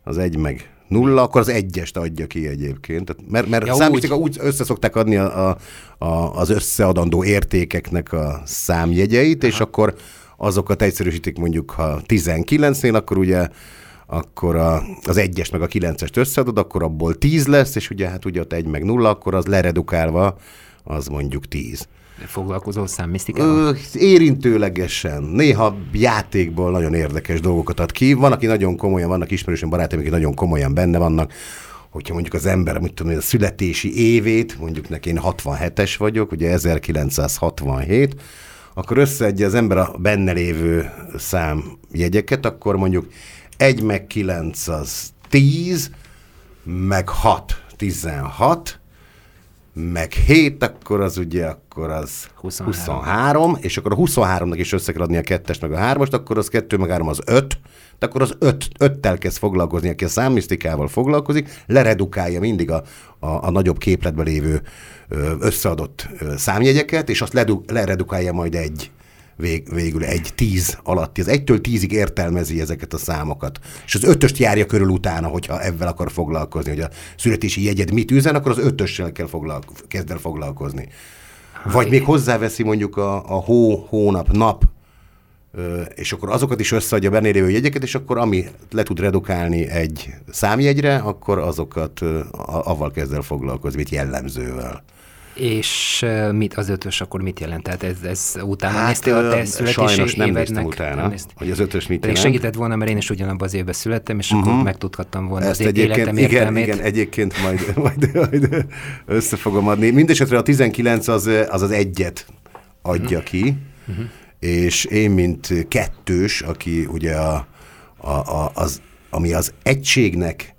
az egy meg nulla, akkor az egyest adja ki egyébként. Tehát, mert mert Ja, számítéka úgy össze szokták adni a, a, a, az összeadandó értékeknek a számjegyeit, és akkor azokat egyszerűsítik mondjuk, ha 19-nél, akkor ugye akkor a, az egyes meg a kilencest összeadod, akkor abból 10 lesz, és ugye hát ugye ott egy meg nulla, akkor az leredukálva az mondjuk 10. Foglalkozó számmisztikával? Érintőlegesen, néha játékból nagyon érdekes dolgokat ad ki. Van, aki nagyon komolyan, vannak ismerősöm barátaim, akik nagyon komolyan benne vannak, hogyha mondjuk az ember, mit tudom a születési évét, mondjuk neki én 67-es vagyok, ugye 1967, akkor összeadja az ember a benne lévő számjegyeket, akkor mondjuk 1 meg 9 az 10, meg 6, 16, meg 7, akkor az ugye, akkor az 23, 23 és akkor a 23-nak is össze kell adni a 2 meg a 3-ast, akkor az 2 meg 3 az 5, de akkor az 5, 5-tel kezd foglalkozni, aki a számmisztikával foglalkozik, leredukálja mindig a, a, a nagyobb képletben lévő összeadott számjegyeket, és azt ledu, leredukálja majd egy vég, végül egy tíz alatti, az egytől tízig értelmezi ezeket a számokat. És az ötöst járja körül utána, hogyha ebben akar foglalkozni, hogy a születési jegyed mit üzen, akkor az ötössel kell foglalko- kezd el foglalkozni. Vagy még hozzáveszi mondjuk a, a hó, hónap, nap, és akkor azokat is összeadja benne lévő jegyeket, és akkor ami le tud redukálni egy számjegyre, akkor azokat avval kezd el foglalkozni, mint jellemzővel. És mit az ötös, akkor mit jelent? Tehát ez, ez utána hát, néztél a te Sajnos nem néztem utána, nem nézt... hogy az ötös mit jelent. segített volna, mert én is ugyanabban az évben születtem, és uh-huh. akkor mhm. megtudhattam volna Ezt az életem igen, értelmét. Igen, egyébként majd, majd, majd össze fogom adni. Mindenesetre a 19 az az, az egyet adja uh-huh. ki, uh-huh. és én, mint kettős, aki ugye a, a, a, az, ami az egységnek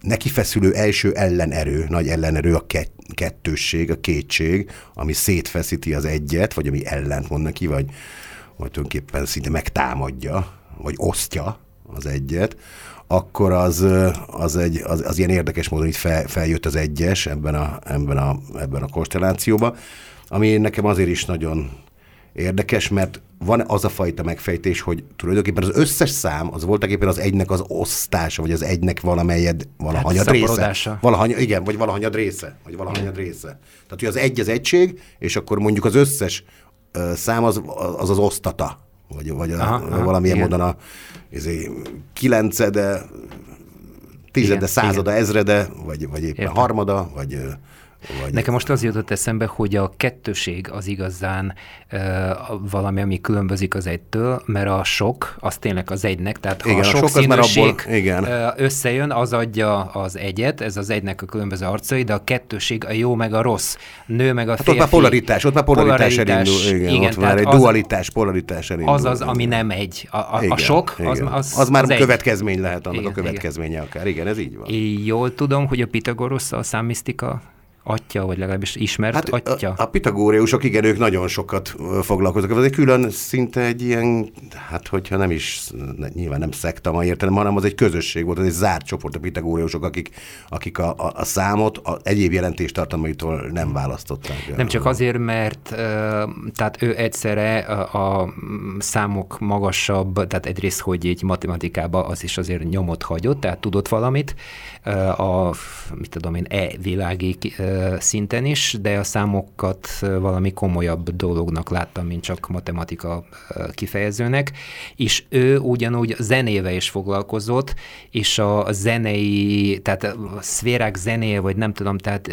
neki feszülő első ellenerő, nagy ellenerő a kettősség, a kétség, ami szétfeszíti az egyet, vagy ami ellent mond neki, vagy, vagy tulajdonképpen szinte megtámadja, vagy osztja az egyet, akkor az, az, egy, az, az ilyen érdekes módon itt fel, feljött az egyes ebben a, ebben a, ebben a konstellációban, ami nekem azért is nagyon érdekes, mert van az a fajta megfejtés, hogy tulajdonképpen az összes szám, az voltak éppen az egynek az osztása, vagy az egynek valamelyed, valahanyad hát része. Valahany, igen, vagy valahanyad része. Vagy valahanyad része. Tehát, hogy az egy az egység, és akkor mondjuk az összes uh, szám az, az az osztata. Vagy, vagy a, aha, aha, valamilyen igen. módon a izé, kilencede, tizede, igen, százada, igen. ezrede, vagy, vagy éppen Értem. harmada, vagy vagy Nekem most az jutott eszembe, hogy a kettőség az igazán uh, valami, ami különbözik az egytől, mert a sok az tényleg az egynek, tehát ha igen, a sok, a sok az már abból, igen. Összejön, az adja az egyet, ez az egynek a különböző arcai, de a kettőség a jó meg a rossz, nő meg a hát férfi. ott már polaritás, ott már polaritás, polaritás elindul, igen, igen, ott már egy az, dualitás, polaritás elindul. Az az, ami nem egy. A, a, igen, a sok, igen. az, az, az már az következmény egy. lehet annak igen, a következménye igen. akár. Igen, ez így van. Jól tudom, hogy a Pitagorusz a számmisztika atya, vagy legalábbis ismert hát atya? A, a pitagóriusok, igen, ők nagyon sokat foglalkoznak. Ez egy külön szinte egy ilyen, hát hogyha nem is, nyilván nem szekta ma értelem, hanem az egy közösség volt, az egy zárt csoport a pitagóriusok, akik, akik a, a, a számot a egyéb jelentéstartalmaitól nem választották. Nem csak azért, mert tehát ő egyszerre a, a számok magasabb, tehát egyrészt, hogy egy matematikában az is azért nyomot hagyott, tehát tudott valamit, a, mit tudom én, e-világi szinten is, de a számokat valami komolyabb dolognak láttam, mint csak matematika kifejezőnek, és ő ugyanúgy zenével is foglalkozott, és a zenei, tehát a szférák zenéje, vagy nem tudom, tehát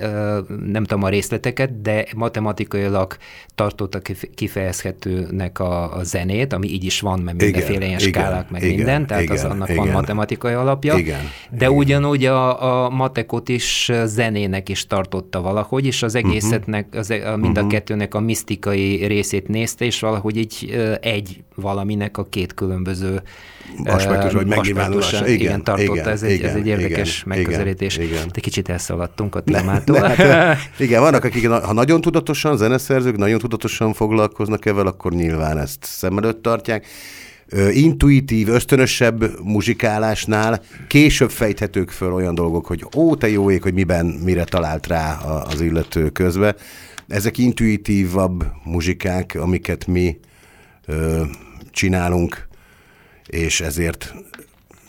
nem tudom a részleteket, de matematikailag tartotta kifejezhetőnek a, a zenét, ami így is van, mert mindenféle ilyen skálák, meg igen, minden, tehát igen, az annak igen, van matematikai alapja, igen, de igen. ugyanúgy a, a matekot is zenének is tartotta valahogy, és az egészetnek, az, e, a, mind a mhm. kettőnek a misztikai részét nézte, és valahogy így egy valaminek a két különböző aspektus, vagy megnyilvánulása. Igen, igen, tartotta. Igen, ez, egy, igen, ez egy érdekes igen, megközelítés. Igen. De kicsit elszaladtunk a témától. Ne, ne, hát, igen, vannak, akik ha nagyon tudatosan, zeneszerzők nagyon tudatosan foglalkoznak ezzel, akkor nyilván ezt szem előtt tartják intuitív, ösztönösebb muzsikálásnál később fejthetők föl olyan dolgok, hogy ó, te jó ég, hogy miben, mire talált rá az illető közbe. Ezek intuitívabb muzsikák, amiket mi ö, csinálunk, és ezért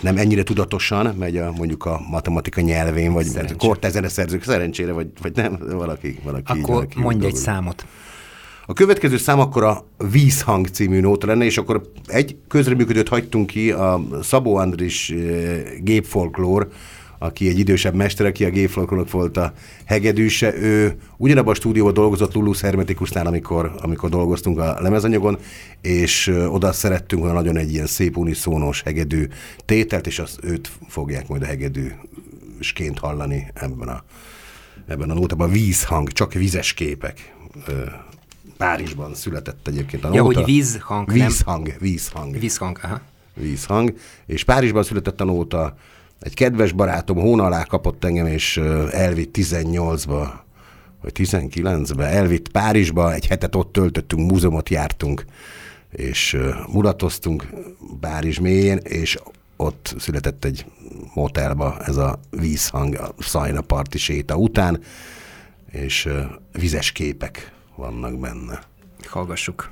nem ennyire tudatosan megy a, mondjuk a matematika nyelvén, vagy kortárs zeneszerzők szerencsére, vagy, vagy nem, valaki, valaki Akkor így, valaki mondj egy számot. A következő szám akkor a Vízhang című nóta lenne, és akkor egy közreműködőt hagytunk ki, a Szabó Andris eh, gépfolklór, aki egy idősebb mester, aki a gépfolklórnak volt a hegedűse. Ő ugyanabban a stúdióban dolgozott Lulus Hermetikusnál, amikor, amikor dolgoztunk a lemezanyagon, és eh, oda szerettünk volna nagyon egy ilyen szép uniszónos hegedű tételt, és azt őt fogják majd a hegedű sként hallani ebben a, ebben a nótában. Vízhang, csak vizes képek. Párizsban született egyébként a nóta. Ja, hogy vízhang, vízhang, nem? Vízhang. Vízhang, aha. Vízhang. És Párizsban született a nóta. Egy kedves barátom hón alá kapott engem, és elvitt 18-ba, vagy 19-be, elvitt Párizsba, egy hetet ott töltöttünk, múzeumot jártunk, és mulatoztunk Párizs mélyén, és ott született egy motelba ez a vízhang a Szajna parti séta után, és vizes képek vannak benne. Hallgassuk.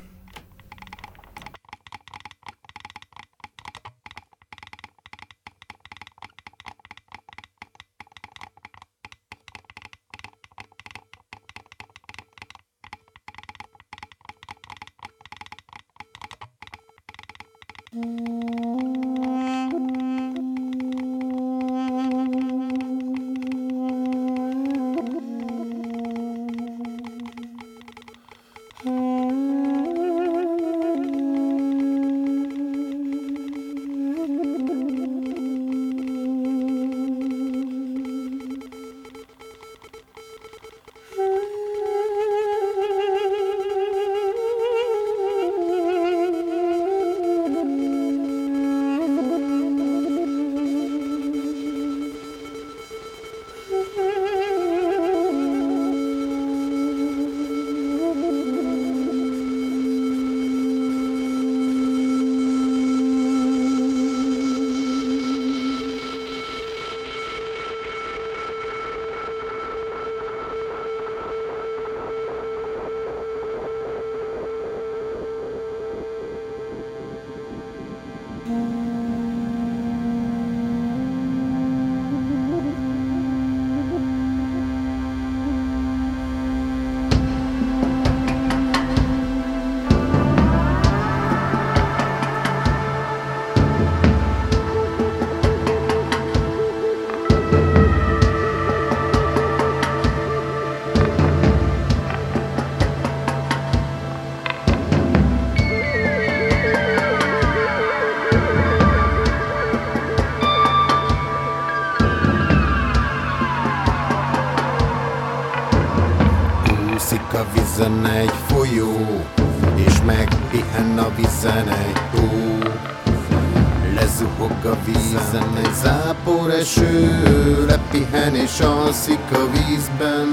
És alszik a vízben.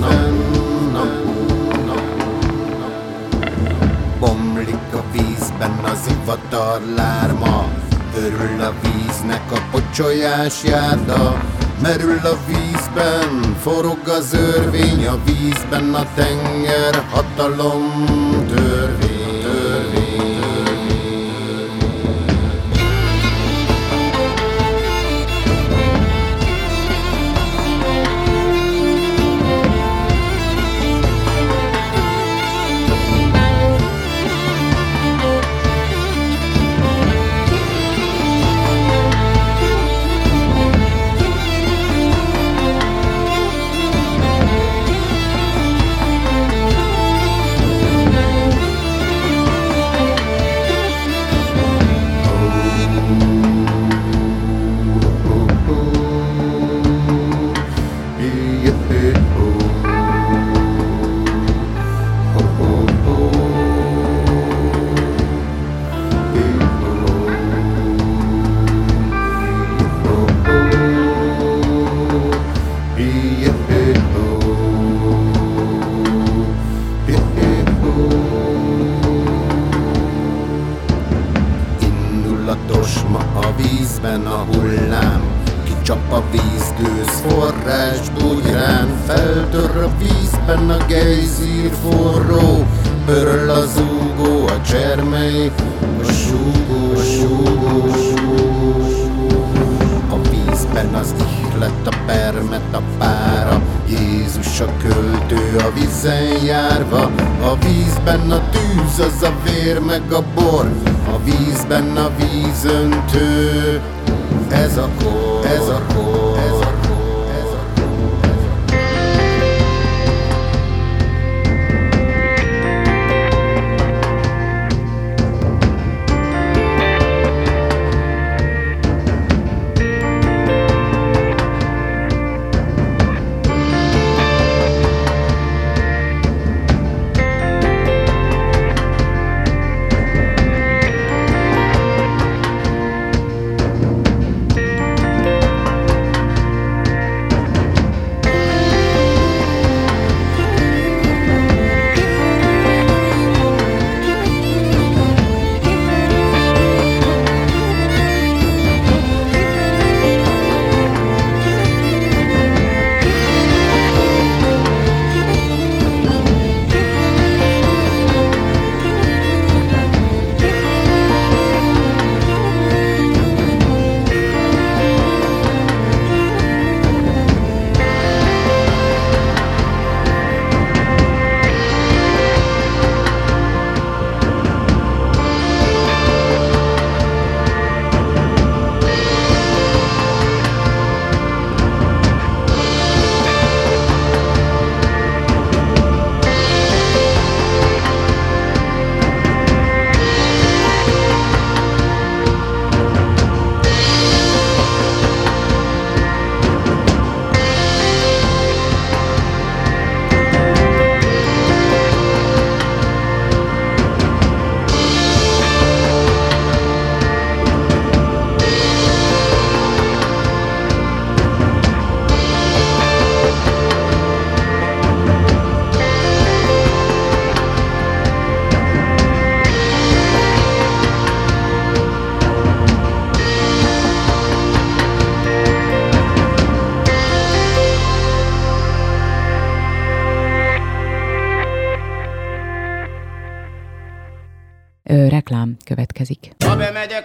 Nem, nem, nem, Bomlik a vízben az ivatar lárma, Örül a víznek a pocsolyás járda, Merül a vízben, forog az örvény, a vízben a tenger hatalom törvény.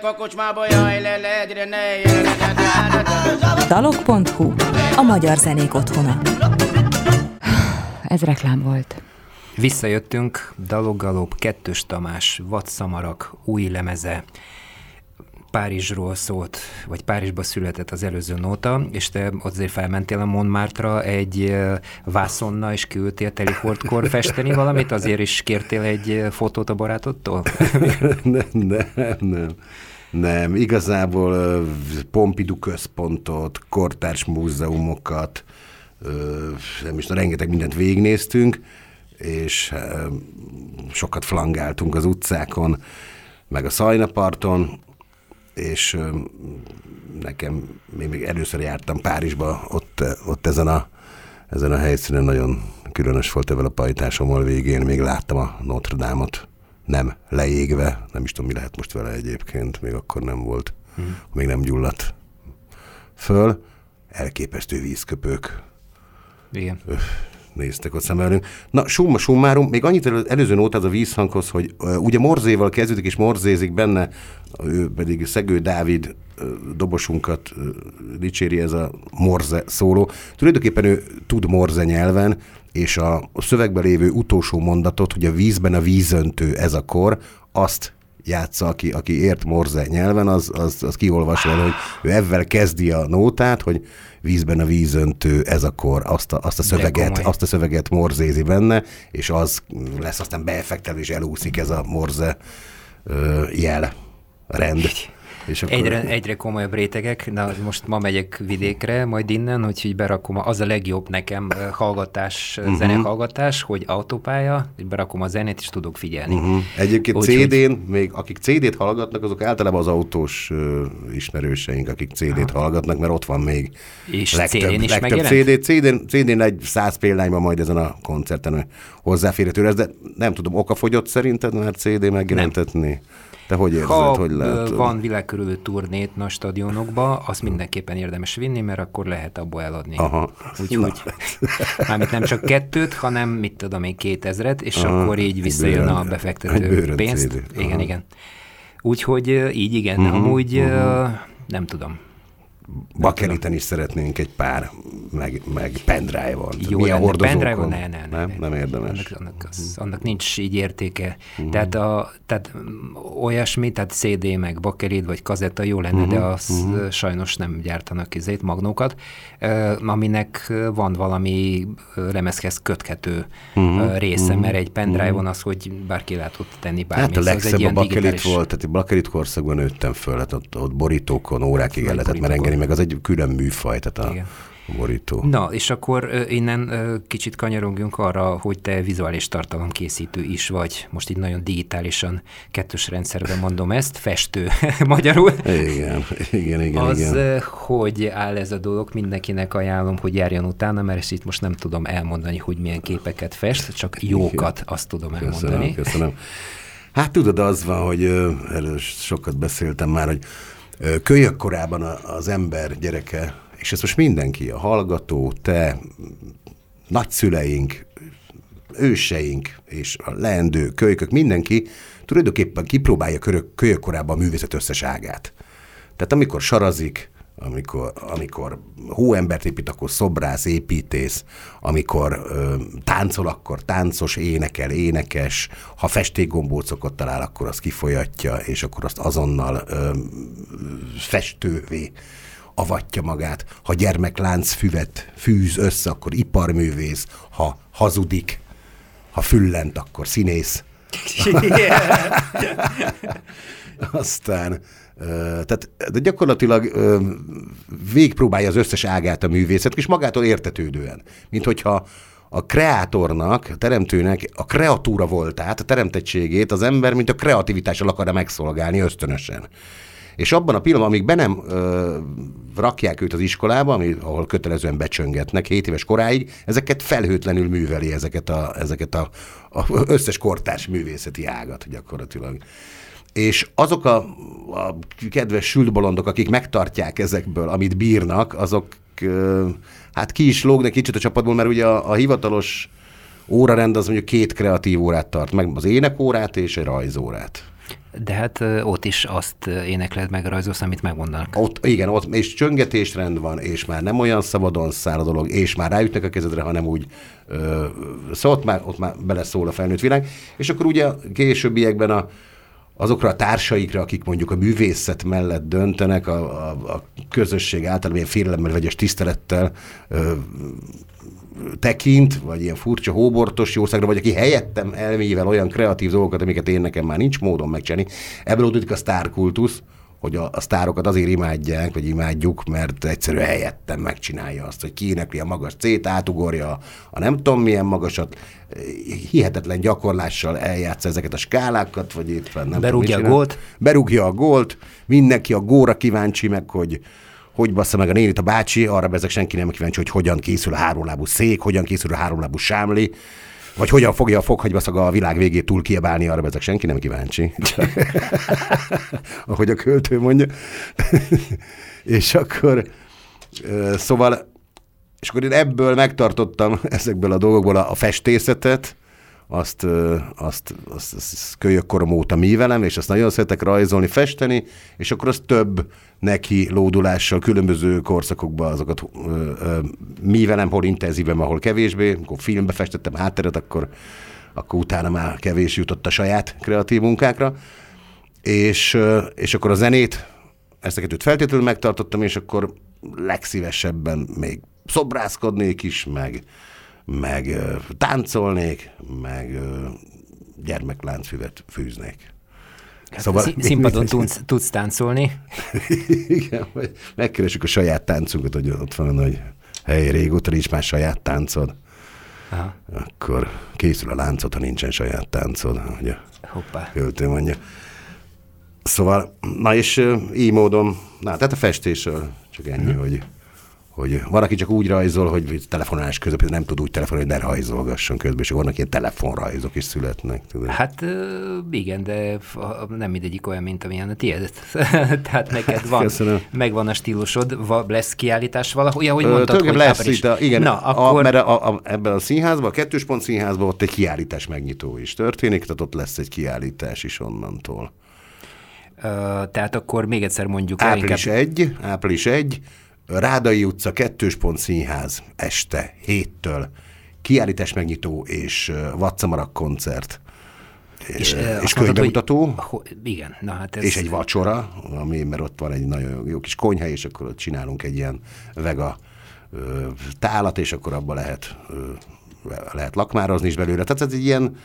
Bemegyek a kocsmába, jaj, le, le, ne, Dalok.hu, a magyar zenék otthona. Ez reklám volt. Visszajöttünk, Daloggalop, Kettős Tamás, Vadszamarak, új lemeze, Párizsról szólt, vagy Párizsba született az előző nóta, és te azért felmentél a Montmartre egy vászonna, és küldtél telihordkor festeni valamit, azért is kértél egy fotót a barátodtól? nem, nem, nem. Nem, igazából Pompidou központot, kortárs múzeumokat, nem is, rengeteg mindent végignéztünk, és sokat flangáltunk az utcákon, meg a Szajnaparton, és nekem, én még először jártam Párizsba, ott, ott ezen, a, ezen a helyszínen nagyon különös volt ebben a pajtásommal végén, még láttam a Notre Dame-ot nem leégve, nem is tudom, mi lehet most vele egyébként, még akkor nem volt, hmm. még nem gyulladt föl. Elképesztő vízköpők. Igen. Öh, néztek ott szemelünk. Na, summa summarum, még annyit előző nót az a vízhanghoz, hogy uh, ugye Morzéval kezdődik, és morzézik benne, ő pedig Szegő Dávid uh, dobosunkat uh, dicséri ez a morze szóló. Tulajdonképpen ő tud morze nyelven, és a, a szövegben lévő utolsó mondatot, hogy a vízben a vízöntő ez a kor, azt játsza, aki, aki ért morze nyelven, az, az, az kiolvasva, hogy ő ezzel kezdi a nótát, hogy vízben a vízöntő, ez akkor azt a, azt a szöveget, azt a szöveget morzézi benne, és az lesz aztán beeffektelve, és elúszik ez a morze ö, jel rend. És akkor... egyre, egyre komolyabb rétegek, na most ma megyek vidékre, majd innen, hogy így berakom, az a legjobb nekem hallgatás, uh-huh. zenehallgatás, hogy autópálya, hogy berakom a zenét, és tudok figyelni. Uh-huh. Egyébként Úgy, CD-n, hogy... még akik CD-t hallgatnak, azok általában az autós uh, ismerőseink, akik CD-t Aha. hallgatnak, mert ott van még és legtöbb, is legtöbb CD-n, CD-n, CD-n egy száz példányban majd ezen a koncerten hozzáférhető lesz, de nem tudom, okafogyott szerinted már CD megjelentetni? Nem. Te hogy érzed, ha hogy lehet? van világkörülő turnét nagy stadionokba, azt mindenképpen érdemes vinni, mert akkor lehet abból eladni. Aha. Úgyhogy, mármint nem csak kettőt, hanem mit tudom én, kétezret, és Aha. akkor így visszajön a befektető pénzt. Igen, igen. Úgyhogy így igen, uh-huh, amúgy uh-huh. nem tudom. Bakeliten is szeretnénk egy pár, meg, meg pendrive-on. Jó, Mi a hordozókon? Ne, ne, ne, nem, ne, nem érdemes. Annak, annak, az, annak nincs így értéke. Uh-huh. Tehát, a, tehát olyasmi, tehát CD, meg bakelit, vagy kazetta jó lenne, uh-huh. de az uh-huh. sajnos nem gyártanak izét, magnókat, aminek van valami lemezhez köthető uh-huh. része, uh-huh. mert egy pendrive-on uh-huh. az, hogy bárki lehet ott tenni bármit. Hát a legszebb a bakelit digitális... volt, tehát bakelit korszakban nőttem föl, hát ott, ott borítókon órákig el lehetett merengeni, meg az egy külön műfaj, tehát a, Igen. borító. Na, és akkor innen kicsit kanyarogjunk arra, hogy te vizuális tartalomkészítő is vagy. Most így nagyon digitálisan, kettős rendszerben mondom ezt, festő magyarul. Igen, igen, igen. Az, igen. hogy áll ez a dolog, mindenkinek ajánlom, hogy járjon utána, mert ezt itt most nem tudom elmondani, hogy milyen képeket fest, csak jókat azt tudom elmondani. Köszönöm, köszönöm. Hát tudod, az van, hogy erről sokat beszéltem már, hogy kölyök korában az ember gyereke, és ez most mindenki, a hallgató, te, nagyszüleink, őseink és a leendő kölykök, mindenki tulajdonképpen kipróbálja kölyök korában a művészet összeságát. Tehát amikor sarazik, amikor, amikor hóembert épít, akkor szobrász, építész, amikor ö, táncol, akkor táncos, énekel, énekes, ha festékgombócokat talál, akkor azt kifolyatja, és akkor azt azonnal ö, festővé avatja magát. Ha gyermeklánc füvet fűz össze, akkor iparművész, ha hazudik, ha füllent, akkor színész. Aztán tehát de gyakorlatilag végpróbálja az összes ágát a művészet, és magától értetődően. Mint hogyha a kreátornak, a teremtőnek a kreatúra voltát, a teremtettségét az ember, mint a kreativitással akarja megszolgálni ösztönösen. És abban a pillanatban, amíg be nem ö, rakják őt az iskolába, ami, ahol kötelezően becsöngetnek 7 éves koráig, ezeket felhőtlenül műveli ezeket a, ezeket a, a összes kortárs művészeti ágat gyakorlatilag és azok a, a kedves sült bolondok, akik megtartják ezekből, amit bírnak, azok hát ki is lógnak kicsit a csapatból, mert ugye a, a hivatalos órarend az mondjuk két kreatív órát tart, meg az énekórát és egy rajzórát. De hát ott is azt énekled meg rajzolsz, amit megmondanak. Ott, igen, ott és csöngetésrend van, és már nem olyan szabadon száll a dolog, és már ráütnek a kezedre, hanem úgy, ö, szóval ott már, ott már beleszól a felnőtt világ. És akkor ugye a későbbiekben a, azokra a társaikra, akik mondjuk a művészet mellett döntenek, a, a, a közösség általában ilyen félelemmel, vegyes tisztelettel ö, tekint, vagy ilyen furcsa hóbortos jószágra, vagy aki helyettem elmével olyan kreatív dolgokat, amiket én nekem már nincs módon megcsinálni. Ebből adódik a sztárkultusz, hogy a, a sztárokat azért imádják, vagy imádjuk, mert egyszerűen helyettem megcsinálja azt, hogy kiénekli a magas C-t, átugorja a, nem tudom milyen magasat, hihetetlen gyakorlással eljátsz ezeket a skálákat, vagy éppen nem Berúgja tudom, a gólt. Berúgja a gólt, mindenki a góra kíváncsi meg, hogy hogy bassza meg a nénit a bácsi, arra ezek senki nem kíváncsi, hogy hogyan készül a háromlábú szék, hogyan készül a háromlábú sámli, vagy hogyan fogja a fokhagyva szaga a világ végét túl kiabálni, arra ezek senki nem kíváncsi. Ahogy a költő mondja. és akkor, szóval, és akkor én ebből megtartottam, ezekből a dolgokból a, a festészetet, azt, azt, azt, azt kölyök korom óta művelem, és azt nagyon szeretek rajzolni, festeni, és akkor az több neki lódulással, különböző korszakokban azokat ö, ö, művelem, hol intenzíven, ahol kevésbé. Amikor filmbe festettem hátteret, akkor, akkor utána már kevés jutott a saját kreatív munkákra. És, és akkor a zenét, ezt a kettőt feltétlenül megtartottam, és akkor legszívesebben még szobrászkodnék is, meg, meg táncolnék, meg gyermekláncfüvet fűznék. Szóval színpadon tudsz, tudsz táncolni. Igen, vagy megkeresjük a saját táncunkat, hogy ott van, hogy hely, régóta nincs már saját táncod. Aha. Akkor készül a láncot, ha nincsen saját táncod, hogy a Hoppá. költő mondja. Szóval, na és így módon, na, tehát a festésről csak ennyi, Mhm. hogy, hogy van, aki csak úgy rajzol, hogy telefonálás közben nem tud úgy telefonálni, hogy ne rajzolgasson közben, és vannak ilyen telefonrajzok is születnek. Tudod? Hát igen, de nem mindegyik olyan, mint amilyen a tiéd. Tehát neked van, Köszönöm. megvan a stílusod, va, lesz kiállítás valahol, ja, hogy Ö, mondtad, hogy tulajdonképpen lesz április. itt, a, igen, Na, a, akkor... mert a, a, ebben a színházban, a kettős pont színházban ott egy kiállítás megnyitó is történik, tehát ott lesz egy kiállítás is onnantól. Ö, tehát akkor még egyszer mondjuk Április inkább, 1, április 1, Rádai utca, kettős pont színház, este, héttől, kiállítás megnyitó és ö, Vatszamarak koncert. És, és könyvbemutató, hogy- ho- Igen, na hát ez... és egy vacsora, ami, mert ott van egy nagyon jó kis konyha, és akkor ott csinálunk egy ilyen vega ö, tálat, és akkor abba lehet, ö, lehet lakmározni is belőle. Tehát ez egy ilyen,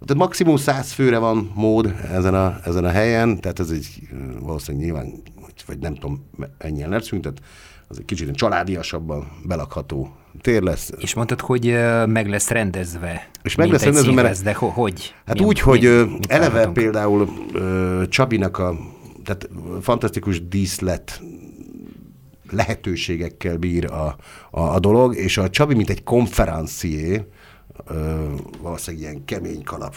tehát maximum száz főre van mód ezen a, ezen a helyen, tehát ez egy valószínűleg nyilván, vagy nem tudom, ennyien leszünk, tehát az egy kicsit családiasabban belakható tér lesz. És mondtad, hogy meg lesz rendezve. És meg lesz rendezve, mert- De ho- hogy? Hát Mi- úgy, hogy mi- ö, mit eleve várhatunk? például ö, Csabinak a tehát fantasztikus díszlet lehetőségekkel bír a, a, a dolog, és a Csabi, mint egy konferencié, valószínűleg ilyen kemény kalap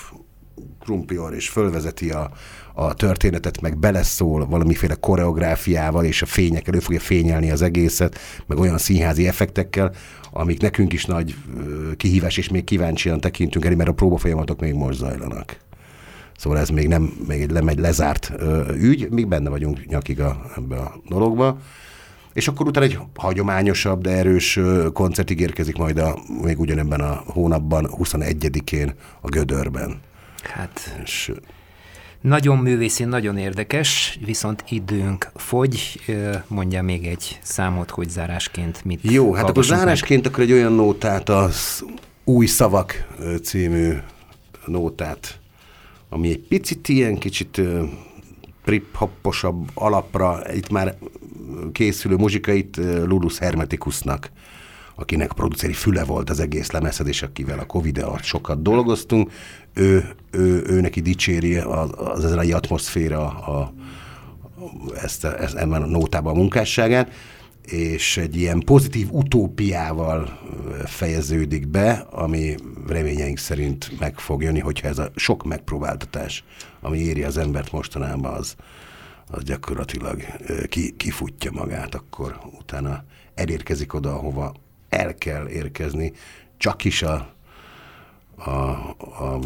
krumplior, és fölvezeti a, a történetet, meg beleszól valamiféle koreográfiával, és a fények elő fogja fényelni az egészet, meg olyan színházi effektekkel, amik nekünk is nagy kihívás, és még kíváncsian tekintünk el, mert a próbafolyamatok még most zajlanak. Szóval ez még nem, még nem egy lezárt ö, ügy, még benne vagyunk nyakig a, ebbe a dologba. És akkor utána egy hagyományosabb, de erős koncert ígérkezik majd a, még ugyanebben a hónapban, 21-én a Gödörben. Hát És nagyon művészi, nagyon érdekes, viszont időnk fogy. Mondja még egy számot, hogy zárásként mit jó, hát akkor hallgassunk meg. zárásként akkor egy olyan nótát, az Új Szavak című nótát, ami egy picit ilyen kicsit ö, trip-hopposabb alapra, itt már készülő muzsikait ö, Lulus Hermeticusnak, akinek produceri füle volt az egész lemezhez, és akivel a covid alatt sokat dolgoztunk, ő, ő, ő neki dicséri az, az a atmoszféra a, ezt, ezt ebben a nótában a munkásságát, és egy ilyen pozitív utópiával fejeződik be, ami reményeink szerint meg fog jönni, hogyha ez a sok megpróbáltatás, ami éri az embert mostanában, az, az gyakorlatilag ki, kifutja magát, akkor utána elérkezik oda, ahova el kell érkezni, csak is a, a, a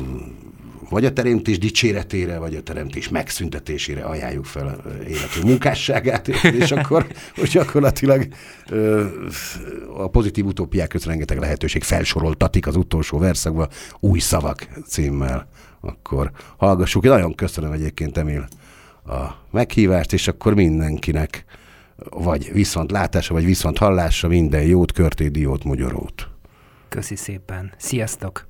vagy a teremtés dicséretére, vagy a teremtés megszüntetésére ajánljuk fel életű munkásságát, és akkor hogy gyakorlatilag a pozitív utópiák között rengeteg lehetőség felsoroltatik az utolsó verszakban új szavak címmel. Akkor hallgassuk. Én nagyon köszönöm egyébként, Emil, a meghívást, és akkor mindenkinek vagy viszont látása, vagy viszont hallásra minden jót, körtét, diót, magyarót. Köszi szépen. Sziasztok!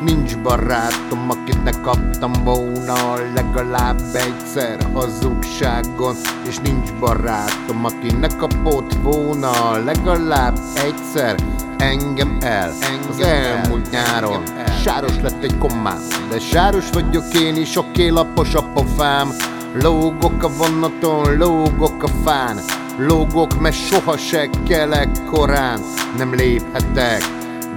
Nincs barátom, akit ne kaptam volna legalább egyszer hazugságon. És nincs barátom, aki ne kapott volna legalább egyszer. Engem el engem Az elmúlt el, nyáron. el. Sáros lett egy kommám, de sáros vagyok én is, oké lapos a pofám. Lógok a vonaton, lógok a fán. Lógok, mert soha se kelek korán. Nem léphetek,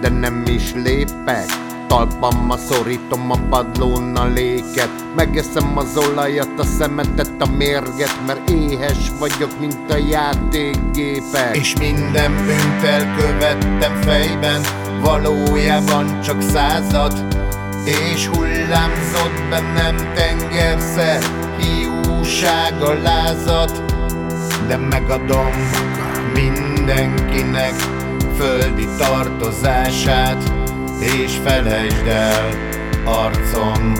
de nem is lépek Talpamma szorítom a padlón a léket. Megeszem az olajat, a szemetet, a mérget Mert éhes vagyok, mint a játékgépek. És minden bűnt elkövettem fejben Valójában csak százat És hullámzott bennem tengerszer Hiúság a lázat de megadom mindenkinek földi tartozását, és felejtsd el arcom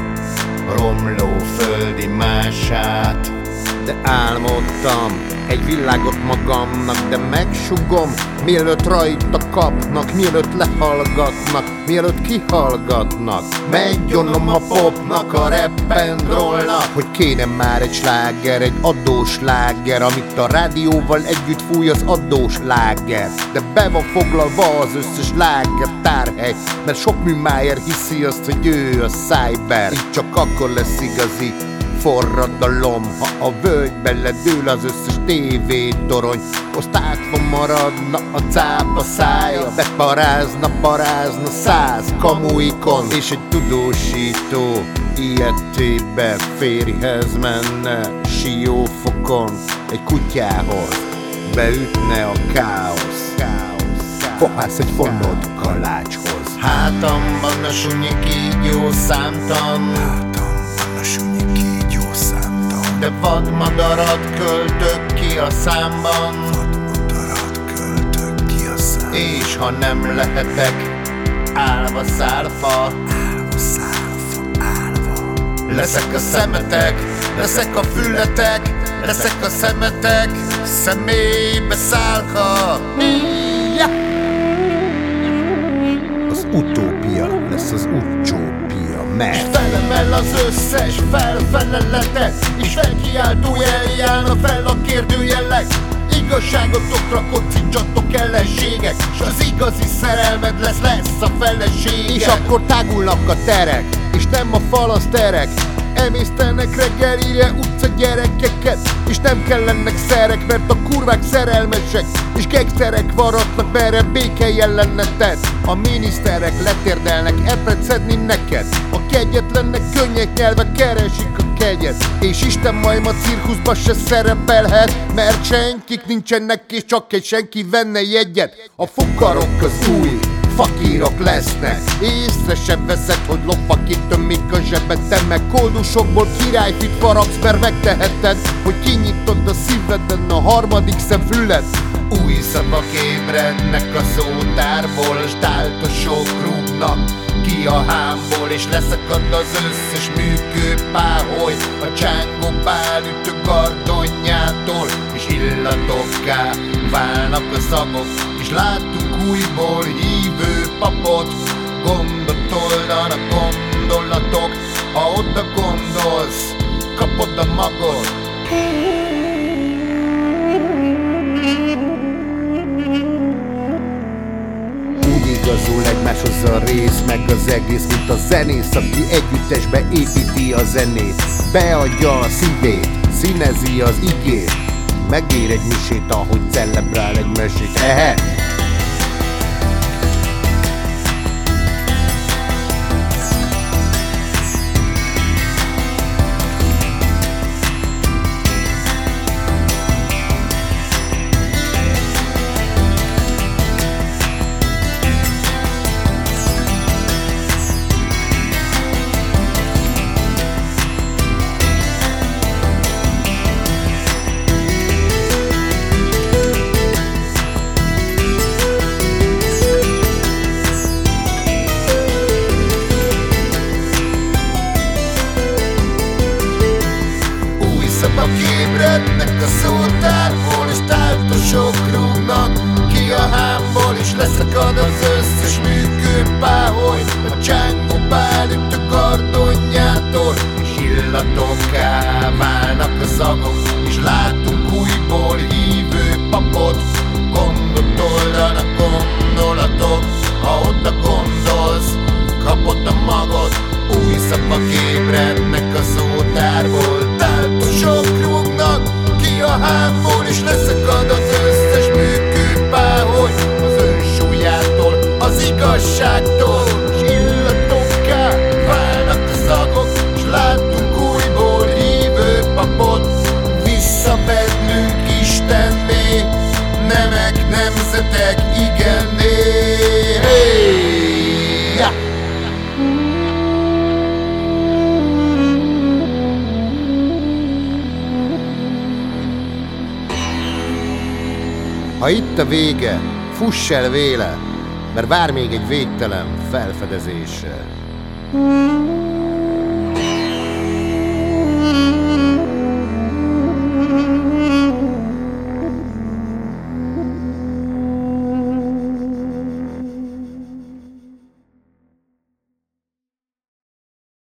romló földi mását. De álmodtam egy világot magamnak, de megsugom, mielőtt rajta kapnak, mielőtt lehallgatnak, mielőtt kihallgatnak. Meggyonom a popnak, a rollnak, hogy kéne már egy sláger, egy adós láger, amit a rádióval együtt fúj az adós láger. De be van foglalva az összes láger tárhely, mert sok műmájer hiszi azt, hogy ő a cyber. Így csak akkor lesz igazi forradalom Ha a völgybe ledől az összes tévétorony Osztátva maradna a cápa szája Beparázna, parázna száz kamuikon. És egy tudósító ilyetébe férjhez menne Siófokon. Egy kutyához Beütne a káosz, káosz, Kopász egy fonott kalácshoz. Hátamban a sunyi kígyó számtan de vadmadarat költök ki a számban. Vadmadarat költök ki a számban. És ha nem lehetek állva szálfa Állva szálfa, állva. Leszek a szemetek, leszek a fületek Leszek a szemetek, személybe szálha Az utópia lesz az utcsó mert Felemel az összes felfeleletet És felkiáltó jeljálna fel a kérdőjelek. Igazságotokra kocincsatok ellenségek S az igazi szerelmed lesz, lesz a feleség És akkor tágulnak a terek És nem a falaszterek Emésztenek reggelire utca gyerekeket És nem kellenek szerek, mert a kurvák szerelmesek És gangsterek varatnak, merre béke jelenneted A miniszterek letérdelnek, epret szedni neked kegyetlennek könnyek nyelve keresik a kegyet. És Isten majm a cirkuszba se szerepelhet Mert senkik nincsenek és csak egy senki venne jegyet. A fukarok az új fakírok lesznek. Észre sem veszed, hogy lopakítömik a zsebed meg koldusokból királyfit faragsz, mert megteheted Hogy kinyitod a szíveden a harmadik szemfület. Új szavak ébrednek a szótárból Stáltosok rúgnak ki a hámból És leszakad az összes műkő páholy. A csángó pálütő gardonyától És illatokká válnak a szagok, és láttuk újból hívő papot, gondot oldanak gondolatok, ha oda gondolsz, kapod a magot. Igazul egymáshoz a rész, meg az egész, mint a zenész, aki együttesbe építi a zenét. Beadja a szívét, színezi az igét, megér egy misét, ahogy celebrál egy mesét. Ehe! Fuss el véle, mert vár még egy végtelen felfedezése.